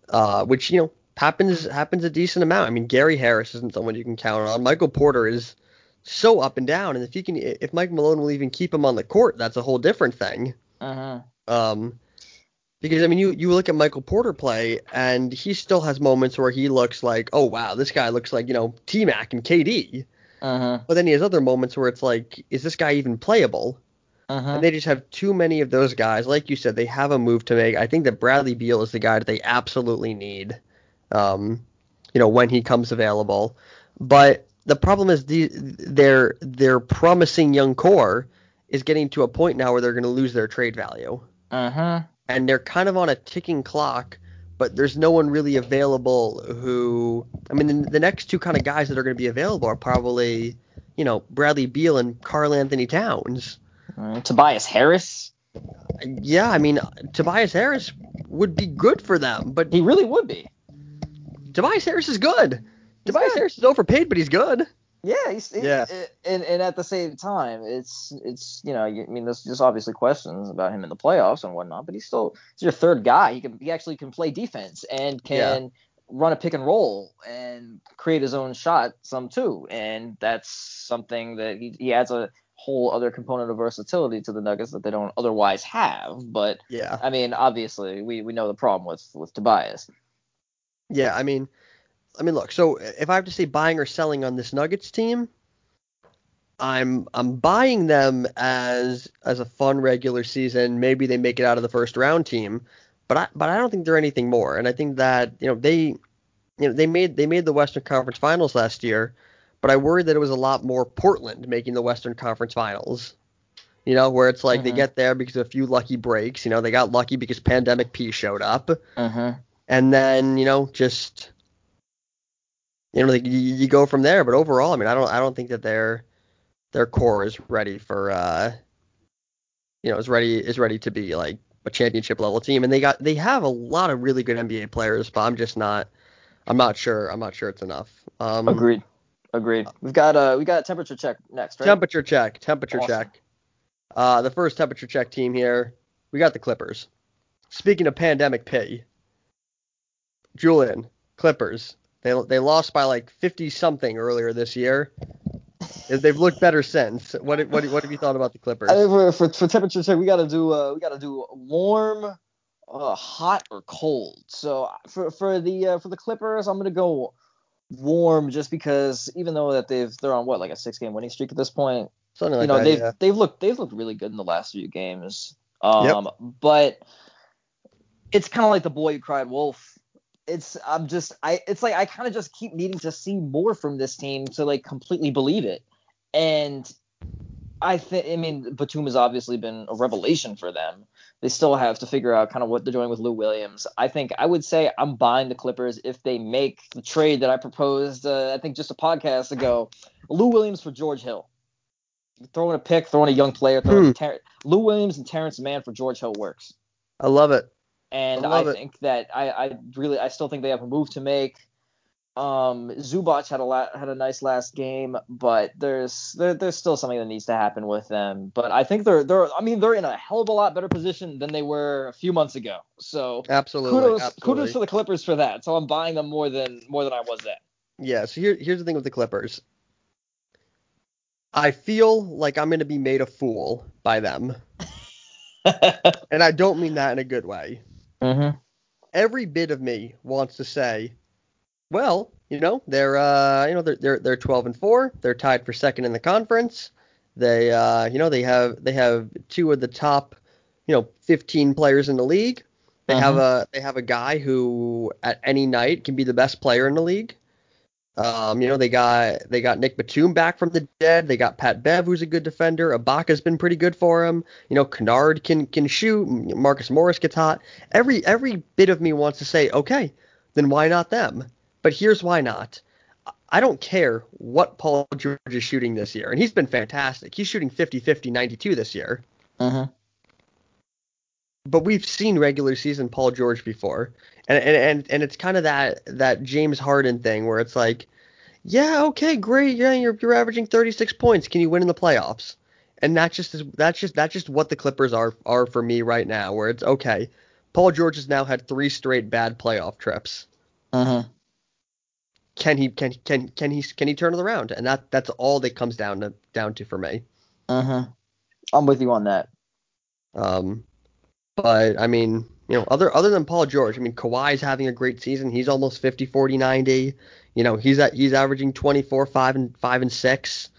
Uh, which you know happens happens a decent amount. I mean, Gary Harris isn't someone you can count on. Michael Porter is so up and down, and if you can, if Mike Malone will even keep him on the court, that's a whole different thing. Uh-huh. Um, because I mean, you you look at Michael Porter play, and he still has moments where he looks like, oh wow, this guy looks like you know T Mac and KD. Uh-huh. But then he has other moments where it's like, is this guy even playable? Uh-huh. And they just have too many of those guys. Like you said, they have a move to make. I think that Bradley Beal is the guy that they absolutely need. Um, you know, when he comes available. But the problem is the, their their promising young core is getting to a point now where they're going to lose their trade value. Uh-huh. And they're kind of on a ticking clock but there's no one really available who. I mean, the, the next two kind of guys that are going to be available are probably, you know, Bradley Beal and Karl-Anthony Towns. Uh, Tobias Harris. Yeah, I mean, Tobias Harris would be good for them, but He really would be. Tobias Harris is good. Tobias good. Harris is overpaid, but he's good. Yeah, he's, he- Yeah. and and at the same time, it's it's you know, I mean, there's just obviously questions about him in the playoffs and whatnot, but he's still he's your third guy. He can he actually can play defense and can run a pick and roll and create his own shot some too, and that's something that he he adds a whole other component of versatility to the Nuggets that they don't otherwise have. But Yeah. I mean, obviously, we we know the problem with with Tobias. Yeah, I mean, I mean, look. So if I have to say buying or selling on this Nuggets team, I'm I'm buying them as as a fun regular season. Maybe they make it out of the first round team, but I but I don't think they're anything more. And I think that you know they you know they made they made the Western Conference Finals last year, but I worried that it was a lot more Portland making the Western Conference Finals. You know, where it's like they Mhm. get there because of a few lucky breaks. You know, they got lucky because Pandemic P showed up Mm-hmm. and then you know just you know like you, you go from there but overall i mean i don't i don't think that their their core is ready for uh you know is ready is ready to be like a championship level team and they got they have a lot of really good nba players but i'm just not i'm not sure i'm not sure it's enough um Agreed. Agreed. We've got uh we got a temperature check next, right? temperature check temperature Awesome. check uh the first temperature check team here we got the clippers speaking of pandemic P, julien clippers they they lost by like 50 something earlier this year they've looked better since what what what have you thought about the clippers I think for, for for temperature check, we gotta do uh we gotta do warm, uh, hot or cold. So for for the uh, for the Clippers, I'm gonna go warm just because even though that they've they're on what like a six game winning streak at this point, something like you know that they've yeah. they've looked they've looked really good in the last few games. Um, but it's kind of like the boy who cried wolf. It's I'm just I it's like I kind of just keep needing to see more from this team to like completely believe it. And I think I mean Batum has obviously been a revelation for them. They still have to figure out kind of what they're doing with Lou Williams. I think I would say I'm buying the Clippers if they make the trade that I proposed. Uh, I think just a podcast ago. Lou Williams for George Hill. Throwing a pick, throwing a young player, throwing Hmm. Ter- Lou Williams and Terance Mann for George Hill works. i love it And I I, love it. think that I, I really I still think they have a move to make. Um, Zubac had a lot, had a nice last game, but there's there, there's still something that needs to happen with them. But I think they're they're I mean they're in a hell of a lot better position than they were a few months ago. So absolutely kudos absolutely. kudos for the Clippers for that. So I'm buying them more than more than I was then. Yeah, so here, here's the thing with the Clippers. I feel like I'm going to be made a fool by them. <laughs> And I don't mean that in a good way. mm-hmm. Every bit of me wants to say, well, you know, they're uh, you know, they're they're they're 12 and 4. They're tied for second in the conference. They uh, you know, they have they have two of the top, you know, 15 players in the league. They have a they have a guy who at any night can be the best player in the league. Um, you know, they got they got Nick Batum back from the dead. They got Pat Bev, who's a good defender. Ibaka's been pretty good for him. You know, Kennard can can shoot. Marcus Morris gets hot. Every every bit of me wants to say, okay, then why not them? But here's why not. I don't care what Paul George is shooting this year, and he's been fantastic. He's shooting 50, 50, 92 this year. Mm-hmm. But we've seen regular season Paul George before, and and and, and it's kind of that that James Harden thing where it's like, yeah, okay, great, yeah, you're you're averaging 36 points. Can you win in the playoffs? And that's just that's just that's just what the Clippers are are for me right now. Where it's okay, Paul George has now had three straight bad playoff trips. Mm-hmm. Can he can can can he can he turn it around? And that that's all that comes down to down to for me. Mm-hmm. I'm with you on that. Um, but I mean, you know, other other than Paul George, I mean, Kawhi's having a great season. He's almost 50, 40, 90. You know, he's at he's averaging 24, five and five and six.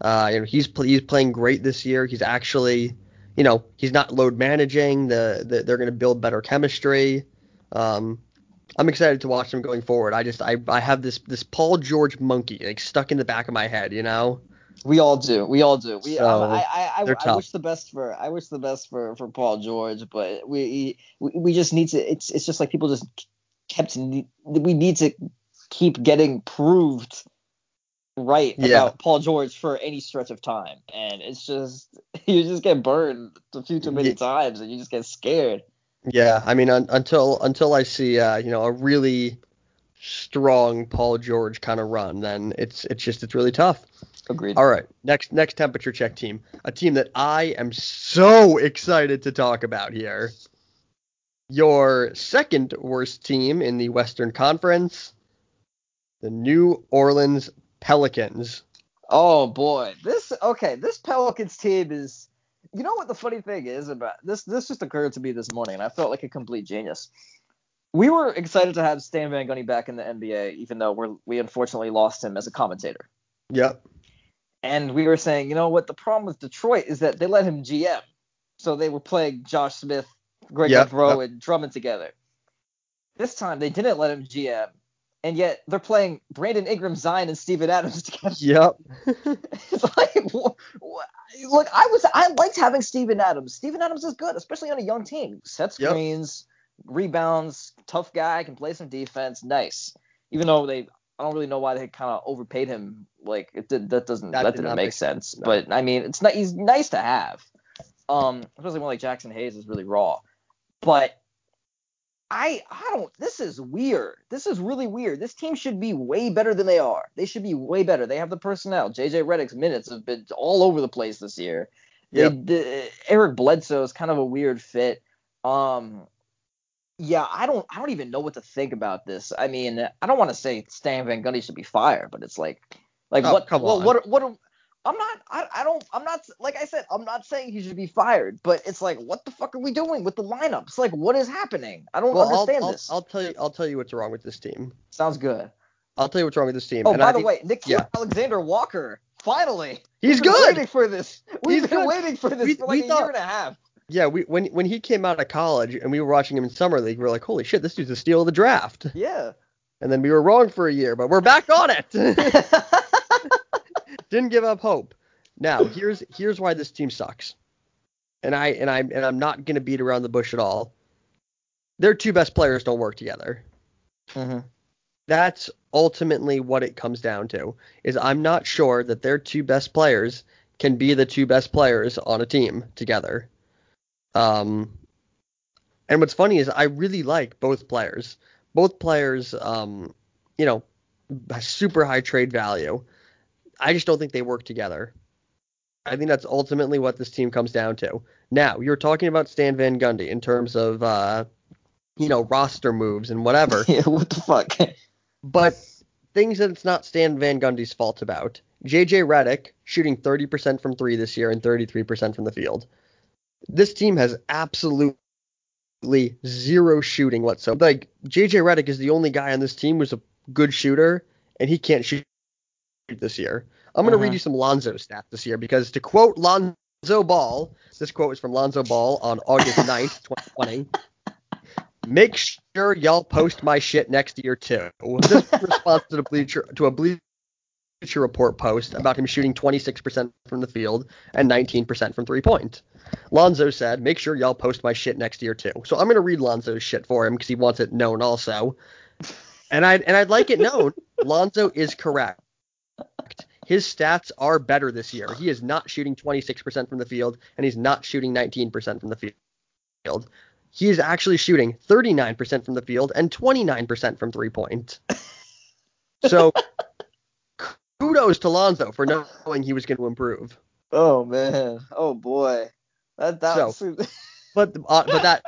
Uh, you know, he's pl- he's playing great this year. He's actually, you know, he's not load managing. The, the they're going to build better chemistry. Um, I'm excited to watch them going forward. I just I I have this this Paul George monkey like stuck in the back of my head. You know. We all do. We all do. We. So, um, I. I. I, I wish the best for. I wish the best for for Paul George, but we. We, we just need to. It's. It's just like people just kept we need to keep getting proved right Yeah. about Paul George for any stretch of time, and it's just <laughs> you just get burned a few too many Yeah. times, and you just get scared. Yeah, I mean, un- until until I see uh, you know a really strong Paul George kind of run, then it's it's just it's really tough. Agreed. All right, next next temperature check team, a team that I am so excited to talk about here. Your second worst team in the Western Conference, the New Orleans Pelicans. Oh boy, this okay. This Pelicans team is. You know what the funny thing is about this? This just occurred to me this morning, and I felt like a complete genius. We were excited to have Stan Van Gundy back in the NBA, even though we're, we unfortunately lost him as a commentator. Yep. And we were saying, you know what? The problem with Detroit is that they let him GM, so they were playing Josh Smith, Greg Yep, Monroe, yep. and Drummond together. This time they didn't let him GM, and yet they're playing Brandon Ingram, Zion, and Steven Adams <laughs> together. Yep. <laughs> It's like, wh- wh- look, I was I liked having Steven Adams. Steven Adams is good, especially on a young team. Set Yep. screens, rebounds, tough guy, can play some defense. Nice. Even though they, I don't really know why they kind of overpaid him. Like it did, that doesn't That that, did didn't make make sense. no. But I mean, it's not. He's nice to have. Um, especially one like Jaxson Hayes is really raw. But I I don't this is weird. This is really weird. This team should be way better than they are. They should be way better. They have the personnel. JJ Redick's minutes have been all over the place this year. They, Yep. the, Eric Bledsoe is kind of a weird fit. Um yeah, I don't I don't even know what to think about this. I mean, I don't want to say Stan Van Gundy should be fired, but it's like like Oh, what on. what what are- I'm not I, I don't I'm not like I said I'm not saying he should be fired, but it's like what the fuck are we doing with the lineups? Like what is happening? I don't Well, I'll, understand I'll, this. I'll tell you. I'll tell you what's wrong with this team. Sounds good. I'll tell you what's wrong with this team. Oh, and by I the think way, Nick yeah. Alexander Walker, finally. he's good. We've been good. Waiting for this. We've He's been good. waiting for this We- for we like a thought- year and a half. Yeah, we when when he came out of college and we were watching him in summer league, we were like, holy shit, this dude's a steal of the draft. Yeah. And then we were wrong for a year, but we're back on it. <laughs> <laughs> Didn't give up hope. Now <laughs> here's here's why this team sucks. And I and I and I'm not gonna beat around the bush at all. Their two best players don't work together. hmm That's ultimately what it comes down to. Is I'm not sure that their two best players can be the two best players on a team together. Um, and what's funny is I really like both players. Both players, um, you know, super high trade value. I just don't think they work together. I think that's ultimately what this team comes down to. Now, you're talking about Stan Van Gundy in terms of, uh, you know, roster moves and whatever <laughs> Yeah, what the fuck? but things that it's not Stan Van Gundy's fault about. JJ Redick shooting 30% from three this year and 33% from the field. This team has absolutely zero shooting whatsoever. Like JJ Redick is the only guy on this team who's a good shooter, and he can't shoot this year. I'm gonna Uh-huh. read you some Lonzo stats this year because to quote Lonzo Ball, this quote is from Lonzo Ball on August <laughs> 9th, 2020. Make sure y'all post my shit next year too. This response to the bleacher to a bleacher report post about him shooting 26% from the field and 19% from three point. Lonzo said, "Make sure y'all post my shit next year too." So I'm gonna read Lonzo's shit for him because he wants it known also. And I and I'd like it known. <laughs> Lonzo is correct. His stats are better this year. He is not shooting 26% from the field, and he's not shooting 19% from the field. He is actually shooting 39% from the field and 29% from three point. So <laughs> kudos to Lonzo for knowing he was going to improve. Oh man. Oh boy. That that So- was <laughs> But uh, but that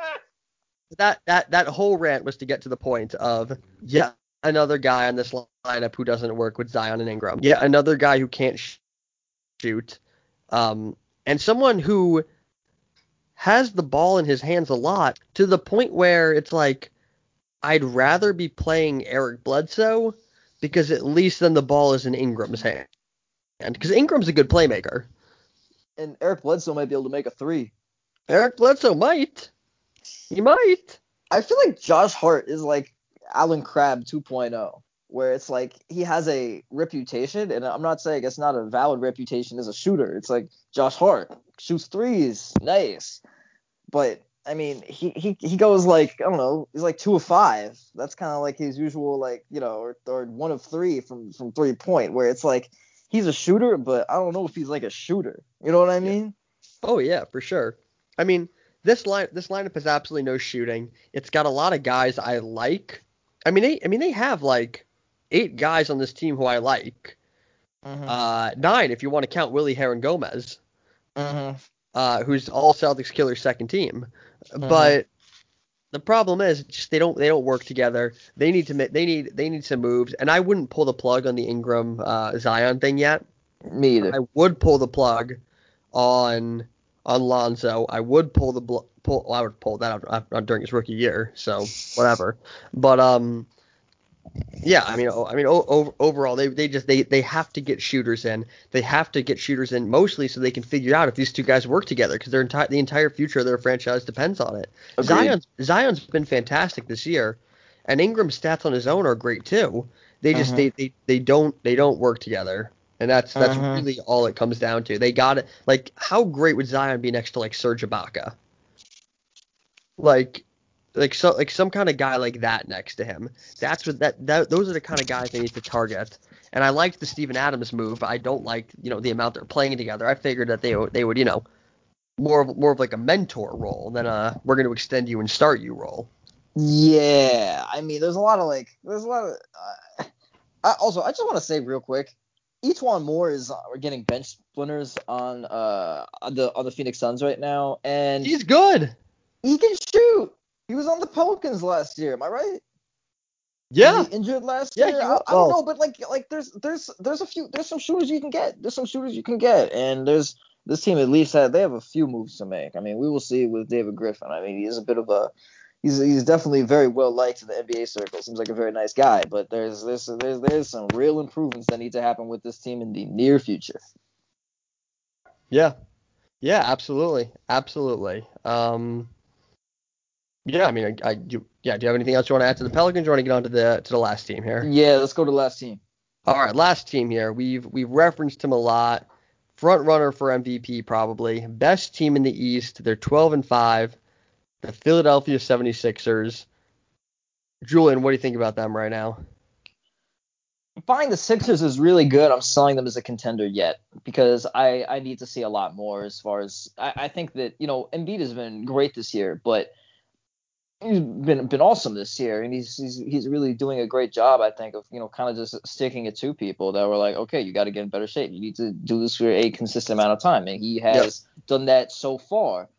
that that that whole rant was to get to the point of yeah another guy on this lineup who doesn't work with Zion and Ingram. Yeah, another guy who can't sh- shoot. Um, and someone who has the ball in his hands a lot to the point where it's like I'd rather be playing Eric Bledsoe because at least then the ball is in Ingram's hand. And because Ingram's a good playmaker. and Eric Bledsoe might be able to make a three. Eric Bledsoe might. He might. I feel like Josh Hart is like Allen Crabbe 2.0, where it's like he has a reputation, and I'm not saying it's not a valid reputation as a shooter. It's like Josh Hart shoots threes, nice, but I mean, he, he he goes like I don't know, he's like two of five. That's kind of like his usual like you know, or, or one of three from from three point, where it's like he's a shooter, but I don't know if he's like a shooter. You know what I mean? Oh yeah, for sure. I mean, this line this lineup has absolutely no shooting. It's got a lot of guys I like. I mean, they I mean they have like eight guys on this team who I like. Mm-hmm. Uh, nine if you want to count Willy Hernangomez, mm-hmm. uh, who's all Celtics killer second team. Mhm. But the problem is just they don't they don't work together. They need to ma- they need they need some moves, and I wouldn't pull the plug on the Ingram uh, Zion thing yet. Me either. I would pull the plug on on Lonzo. I would pull the bl- pull. Well, I would pull that out, out during his rookie year. So whatever. But um, yeah. I mean, I mean, o- overall, they they just they they have to get shooters in. They have to get shooters in mostly so they can figure out if these two guys work together because their entire the entire future of their franchise depends on it. Agreed. Zion's Zion's been fantastic this year, and Ingram's stats on his own are great too. They just Mhm. they, they they don't they don't work together, and that's that's Mhm. really all it comes down to. They got it. Like, how great would Zion be next to like Serge Ibaka? Like, like so like some kind of guy like that next to him. That's what that, that those are the kind of guys they need to target. And I liked the Steven Adams move. But I don't like you know the amount they're playing together. I figured that they would they would you know more of more of like a mentor role than a we're going to extend you and start you role. Yeah, I mean, there's a lot of like, there's a lot of. Uh, I, also, I just want to say real quick, E'Twaun Moore is uh, we're getting bench splinters on uh on the on the Phoenix Suns right now, and He's good. he can shoot. He was on the Pelicans last year. Am I right? Yeah. He injured last Yeah, year. I. I don't Well- know, but like like there's there's there's a few there's some shooters you can get. There's some shooters you can get, and there's this team at least had they have a few moves to make. I mean, we will see with David Griffin. I mean, he is a bit of a he's he's definitely very well liked in the NBA circle. Seems like a very nice guy, but there's there's there's there's some real improvements that need to happen with this team in the near future. Yeah. Yeah, absolutely. Absolutely. Um Yeah, I mean I, I do yeah, do you have anything else you want to add to the Pelicans or want to get on to the to the last team here? Yeah, let's go to the last team. All right, last team here. We've we've referenced him a lot. Front runner for MVP probably. Best team in the East. They're 12 and 5. The Philadelphia 76ers. Julien, what do you think about them right now? buying the Sixers is really good. I'm selling them as a contender yet because I, I need to see a lot more as far as I, I think that you know Embiid has been great this year, but he's been been awesome this year, and he's he's he's really doing a great job. I think of you know kind of just sticking it to people that were like, okay, you got to get in better shape. You need to do this for a consistent amount of time, and he has done that so far.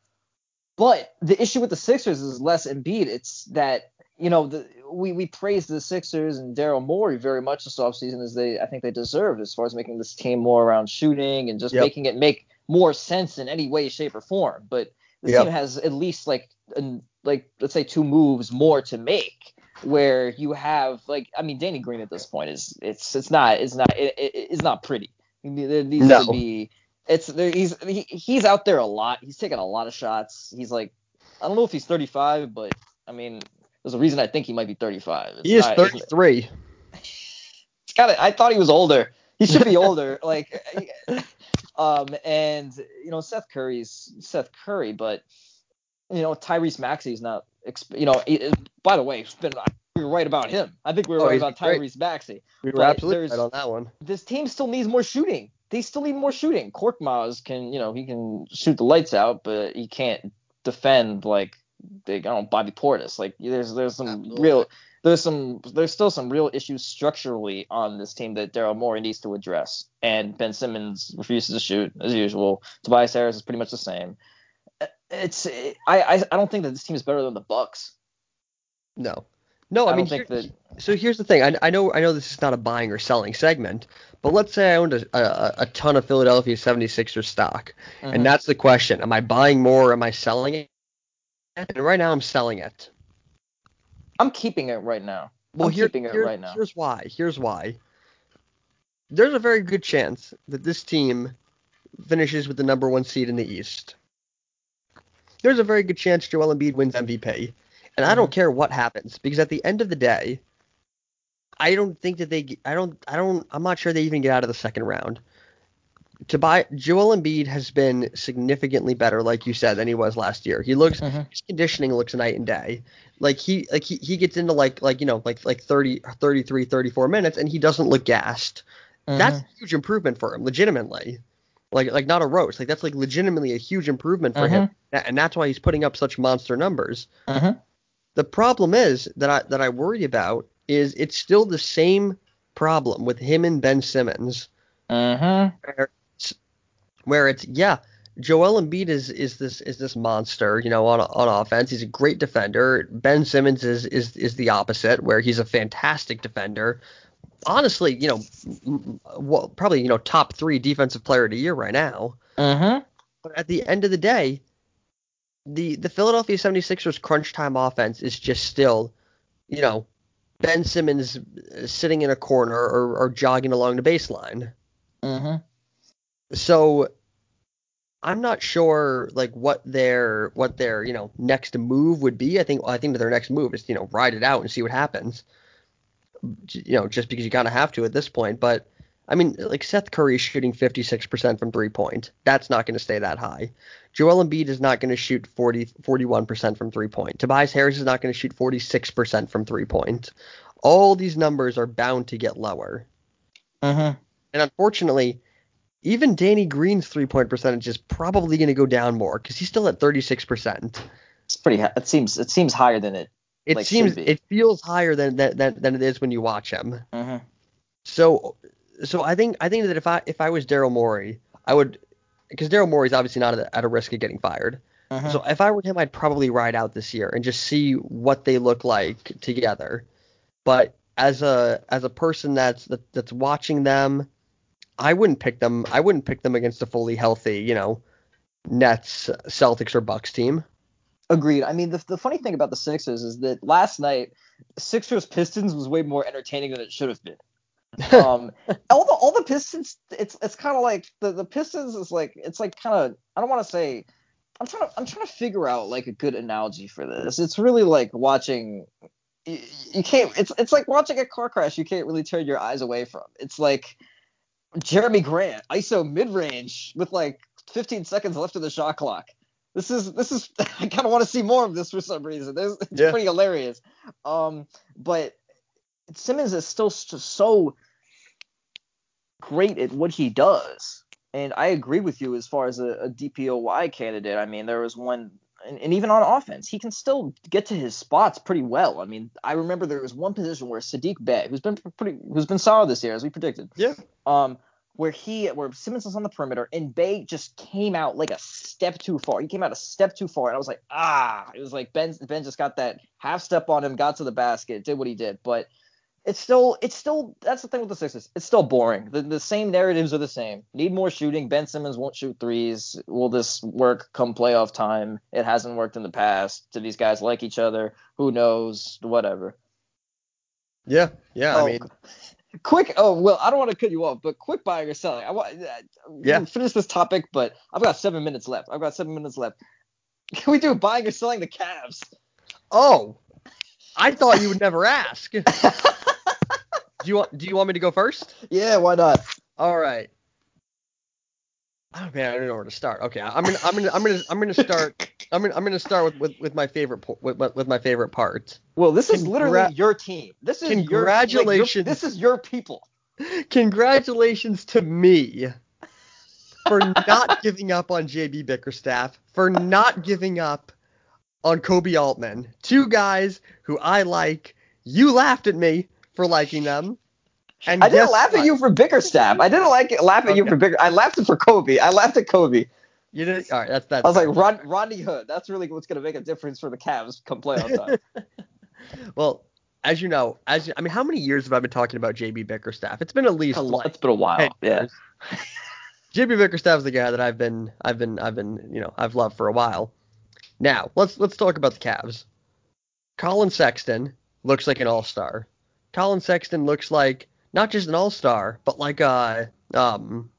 But the issue with the Sixers is less Embiid. It's that you know the, we we praised the Sixers and Daryl Morey very much this offseason as they I think they deserved as far as making this team more around shooting and just Yep. making it make more sense in any way, shape, or form. But the Yep. team has at least like an, like let's say two moves more to make where you have like I mean Danny Green at this point is it's it's not it's not it, it, it's not pretty. There needs No. to be it's there he's he, he's out there a lot. He's taking a lot of shots. He's like I don't know if he's 35, but I mean there's a reason I think he might be 35. It's He is not- it's- 33. it's got I thought he was older. He should be older. <laughs> like, um, and you know Seth Curry's Seth Curry, but you know Tyrese Maxey's not. You know, by the way, it's been we were right about him. I think we were Oh, right about great. Tyrese Maxey. We were absolutely right on that one. This team still needs more shooting. They still need more shooting. Korkmaz can, you know, he can shoot the lights out, but he can't defend like they, I don't know, Bobby Portis. Like there's there's some Absolutely. real there's some there's still some real issues structurally on this team that Daryl Morey needs to address. And Ben Simmons refuses to shoot as usual. Tobias Harris is pretty much the same. It's I I, I don't think that this team is better than the Bucks. No. No, I, I mean, here- that- so here's the thing. I, I know I know this is not a buying or selling segment, but let's say I owned a, a, a ton of Philadelphia 76ers stock, Mhm. and that's the question: Am I buying more? Or am I selling it? And right now, I'm selling it. I'm keeping it right now. Well, I'm here, keeping it right now. here's why. Here's why. There's a very good chance that this team finishes with the number one seed in the East. There's a very good chance Joel Embiid wins MVP, and I Mm-hmm. don't care what happens because at the end of the day, I don't think that they. I don't. I don't. I'm not sure they even get out of the second round. to buy Joel Embiid has been significantly better, like you said, than he was last year. He looks Mhm. his conditioning looks night and day. Like he like he, he gets into like like you know like like 30 33 34 minutes and he doesn't look gassed. That's Mm-hmm. a huge improvement for him, legitimately. Like like not a roast. Like that's like legitimately a huge improvement for him. And that's why he's putting up such monster numbers. Mhm. The problem is that I that I worry about is it's still the same problem with him and Ben Simmons Mhm. where it's, where it's yeah, Joel Embiid is is this is this monster, you know, on on offense. He's a great defender. Ben Simmons is is is the opposite, where he's a fantastic defender. Honestly, you know, well, probably you know top three defensive player of the year right now. Mhm. But at the end of the day, the the Philadelphia 76ers crunch time offense is just still, you know, Ben Simmons uh, sitting in a corner or, or jogging along the baseline. Mhm. So I'm not sure like what their what their you know next move would be. I think I think that their next move is you know ride it out and see what happens. You know, just because you kind of have to at this point. But I mean, like Seth Curry is shooting 56% from three point. That's not going to stay that high. Joel Embiid is not going to shoot 40 41% from three point. Tobias Harris is not going to shoot 46% from three point. All these numbers are bound to get lower. Mhm. And unfortunately, even Danny Green's three point percentage is probably going to go down more because he's still at 36%. It's pretty. It seems. It seems higher than it. It Like, seems it feels higher than, than than it is when you watch him. Mhm. So so I think I think that if I if I was Daryl Morey, I would because Daryl Morey's obviously not at a, at a risk of getting fired. Mhm. So if I were him, I'd probably ride out this year and just see what they look like together. But as a as a person that's that, that's watching them, I wouldn't pick them. I wouldn't pick them against a fully healthy, you know, Nets, Celtics, or Bucks team. Agreed. I mean, the, the funny thing about the Sixers is that last night, Sixers Pistons was way more entertaining than it should have been. Um, <laughs> all the all the Pistons, it's it's kind of like the the Pistons is like it's like kind of I don't want to say. I'm trying to I'm trying to figure out like a good analogy for this. It's really like watching. You, you can't. It's it's like watching a car crash. You can't really turn your eyes away from. It's like Jerami Grant, ISO mid range with like 15 seconds left of the shot clock. This is this is <laughs> I kind of want to see more of this for some reason. This, it's Yeah. pretty hilarious. Um, but Simmons is still so great at what he does, and I agree with you as far as a, a DPOY candidate. I mean, there was one. And, and even on offense, he can still get to his spots pretty well. I mean, I remember there was one position where Sadiq Bey, who's been pretty, who's been solid this year, as we predicted, Yeah. um, where he where Simmons was on the perimeter and Bey just came out like a step too far. He came out a step too far, and I was like, ah, it was like Ben Ben just got that half step on him, got to the basket, did what he did, but it's still it's still that's the thing with the Sixers. It's still boring. The the same narratives are the same. Need more shooting. Ben Simmons won't shoot threes. Will this work come playoff time? It hasn't worked in the past. Do these guys like each other? Who knows? Whatever. Yeah. Yeah. Oh, I mean, <laughs> quick oh well i don't want to cut you off but quick buying or selling i want uh, Yeah. yeah finish this topic but i've got seven minutes left i've got seven minutes left <laughs> can we do buying or selling the Cavs? oh, I thought you would never ask. <laughs> do you want Do you want me to go first? yeah why not All right. Oh man, I don't know where to start. Okay, I'm gonna I'm gonna I'm gonna I'm gonna start <laughs> I'm gonna I'm gonna start with with, with my favorite po- with, with my favorite part. well this is Congra- literally your team this is your like, your- Congratulations. this is your people <laughs> Congratulations to me for not <laughs> giving up on JB Bickerstaff, for not giving up on Koby Altman. Two guys who I like. You laughed at me for liking them. And i didn't laugh what? at you for bickerstaff i didn't like it, laugh at you for bigger i laughed at for koby i laughed at koby You did all right. That's that's. i was like Rod, rodney hood that's really what's going to make a difference for the Cavs come playoff time <laughs> well, as you know, as you, I mean, how many years have I been talking about JB Bickerstaff? It's been at least A lot- like it's been a while 10 yeah. <laughs> JB Bickerstaff is the guy that I've been, I've been, I've been, you know, I've loved for a while. Now let's let's talk about the Cavs. Collin Sexton looks like an all-star. Collin Sexton looks like not just an all-star, but like a um,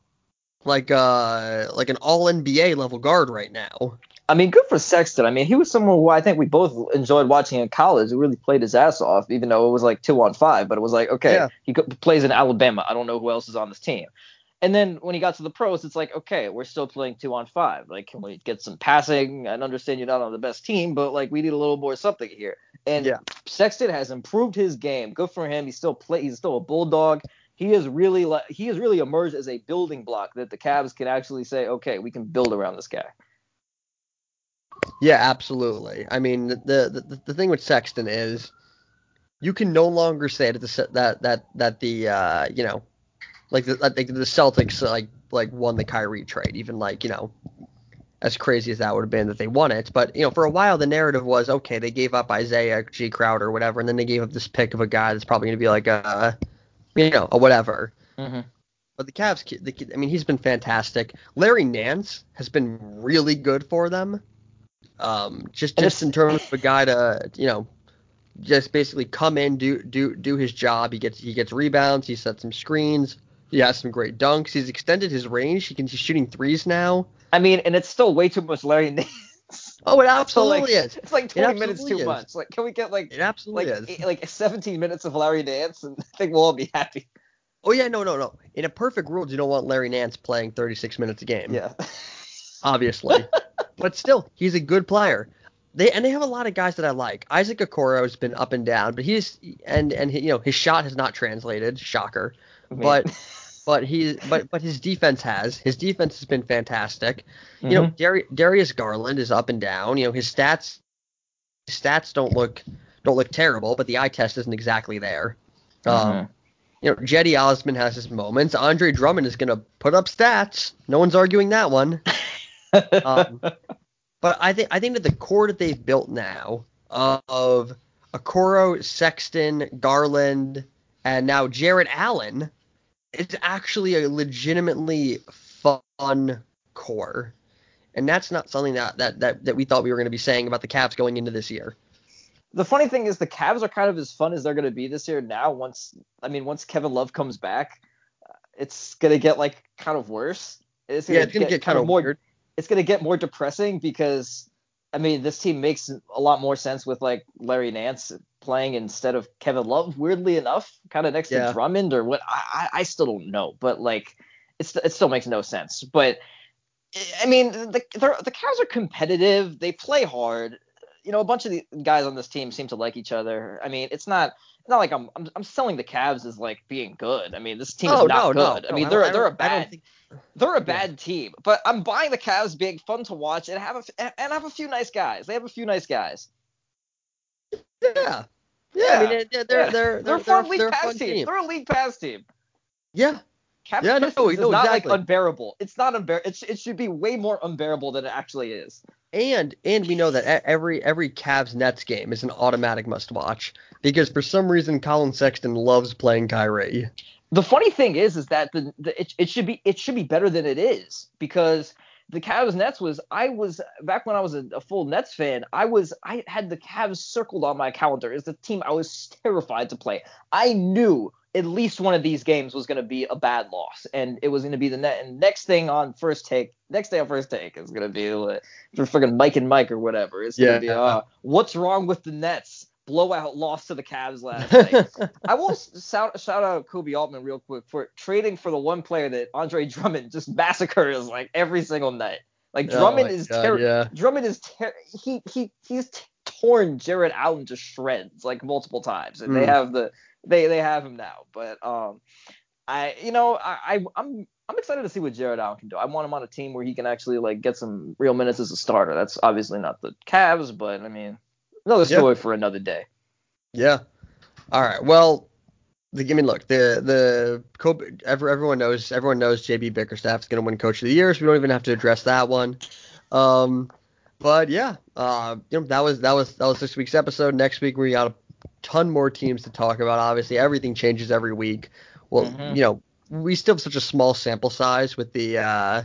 like uh, like an all NBA level guard right now. I mean, good for Sexton. I mean, he was someone who I think we both enjoyed watching in college. He really played his ass off, even though it was like two on five. But it was like, okay, Yeah. he plays in Alabama. I don't know who else is on this team. And then when he got to the pros, it's like, okay, we're still playing two on five. Like, can we get some passing? I understand you're not on the best team, but like we need a little more something here. And Yeah. Sexton has improved his game. Good for him. He's still play. He's still a bulldog. He is really like he has really emerged as a building block that the Cavs can actually say, okay, we can build around this guy. Yeah, absolutely. I mean, the the, the thing with Sexton is you can no longer say that the that that that the uh, you know like the like the Celtics like like won the Kyrie trade, even like you know as crazy as that would have been that they won it. But you know, for a while the narrative was okay, they gave up Isaiah Jae Crowder or whatever, and then they gave up this pick of a guy that's probably going to be like a you know a whatever. Mm-hmm. But the Cavs, the, I mean, he's been fantastic. Larry Nance has been really good for them. Um, just just in terms of a guy to, you know, just basically come in, do do do his job. He gets he gets rebounds. He sets some screens. He has some great dunks. He's extended his range. He can he's shooting threes now. I mean, and it's still way too much Larry <laughs> Nance. Oh, it So, absolutely like, is. It's like 20 minutes too is. much. Like, can we get like It absolutely like is. eight- like 17 minutes of Larry Nance, and <laughs> I think we'll all be happy. Oh yeah, no, no, no. In a perfect world, you don't want Larry Nance playing 36 minutes a game. Yeah. <laughs> obviously. but still, he's a good player. They and they have a lot of guys that I like. Isaac Okoro has been up and down, but he's and and he, you know his shot has not translated. Shocker. I mean- But but he but but his defense has. His defense has been fantastic. You know, Dari- Darius Garland is up and down. You know, his stats his stats don't look don't look terrible, but the eye test isn't exactly there. Um, you know, Cedi Osman has his moments. Andre Drummond is going to put up stats. No one's arguing that one. <laughs> Um, but I think I think that the core that they've built now of Okoro, Sexton, Garland, and now Jarrett Allen is actually a legitimately fun core. And that's not something that, that, that, that we thought we were going to be saying about the Cavs going into this year. the funny thing is the Cavs are kind of as fun as they're going to be this year now. Once I mean, once Kevin Love comes back, it's going to get like kind of worse. It's Yeah, it's going to get kind of more. weird. It's going to get more depressing because I mean, this team makes a lot more sense with like Larry Nance playing instead of Kevin Love. Weirdly enough, kind of next Yeah. to Drummond or what? I, I still don't know, but like it's it still makes no sense. But I mean, the the Cavs are competitive. They play hard. You know, a bunch of the guys on this team seem to like each other. I mean, it's not not like I'm I'm, I'm selling the Cavs as like being good. I mean, this team Oh, is not no, no, good. I mean, I they're I they're a don't- I don't bad think- they're a bad team. But I'm buying the Cavs being fun to watch and have a f- and have a few nice guys. They have a few nice guys. Yeah. Yeah, Yeah. I mean, they're, they're, Yeah. they're, They're a they're, fun league they're pass fun team. team. They're a league pass team. Yeah, Cavs Yeah, no, Pistons is no, not exactly. like unbearable. It's not unbearable. It, sh- it should be way more unbearable than it actually is. And and we know that every every Cavs Nets game is an automatic must watch because for some reason Collin Sexton loves playing Kyrie. The funny thing is, is that the, the it, it should be it should be better than it is because the Cavs Nets was I was back when I was a, a full Nets fan. I was I had the Cavs circled on my calendar as the team I was <laughs> terrified to play. I knew at least one of these games was going to be a bad loss, and it was going to be the net. And next thing on first take, next day on first take is going to be uh, for friggin' Mike and Mike or whatever. It's going to Yeah. be uh, what's wrong with the Nets? Blowout loss to the Cavs last <laughs> night. I will shout shout out Koby Altman real quick for trading for the one player that Andre Drummond just <laughs> massacres like every single night. Like Oh Drummond my is God, ter- yeah. Drummond is ter- he he he's t- torn Jarrett Allen to shreds like multiple times, and they Mm. have the they they have him now. But um, I you know I, I I'm I'm excited to see what Jarrett Allen can do. I want him on a team where he can actually like get some real minutes as a starter. That's obviously not the Cavs, but I mean another Yeah. story for another day. Yeah. All right. Well, the, I mean, look, the the Koby, everyone knows everyone knows JB Bickerstaff is going to win Coach of the Year, so we don't even have to address that one. Um, but yeah, uh, you know, that was that was that was this week's episode. Next week we got a ton more teams to talk about. Obviously, everything changes every week. Well, Mhm. you know, we still have such a small sample size with the uh,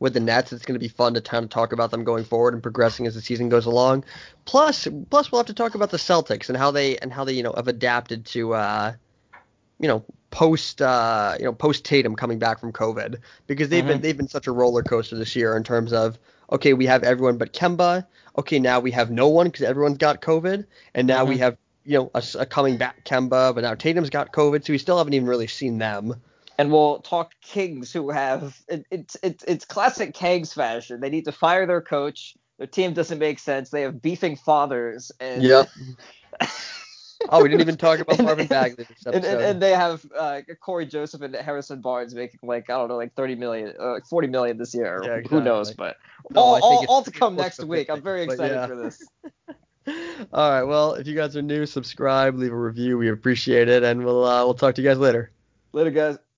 with the Nets. It's going to be fun to kind of talk about them going forward and progressing as the season goes along. Plus, plus we'll have to talk about the Celtics and how they and how they you know have adapted to uh, you know post uh, you know post Tatum coming back from COVID because they've been Mhm. they've been such a roller coaster this year in terms of okay we have everyone but Kemba okay now we have no one because everyone's got COVID and now we Mhm. have you know a coming back Kemba but now Tatum's got COVID so we still haven't even really seen them. and we'll talk Kings who have it, it's it's it's classic Kings fashion. They need to fire their coach. Their team doesn't make sense. They have beefing fathers. And, Yep. <laughs> oh, we didn't even talk about And- Marvin <laughs> Bagley this And, episode. and, and they have uh, Cory Joseph and Harrison Barnes making like I don't know like 30 million, uh, 40 million this year. Yeah, Who knows? But No, all, all, all to come next week. I'm very excited yeah. for this. <laughs> <laughs> All right. Well, if you guys are new, subscribe, leave a review. We appreciate it, and we'll uh, we'll talk to you guys later. Later, guys.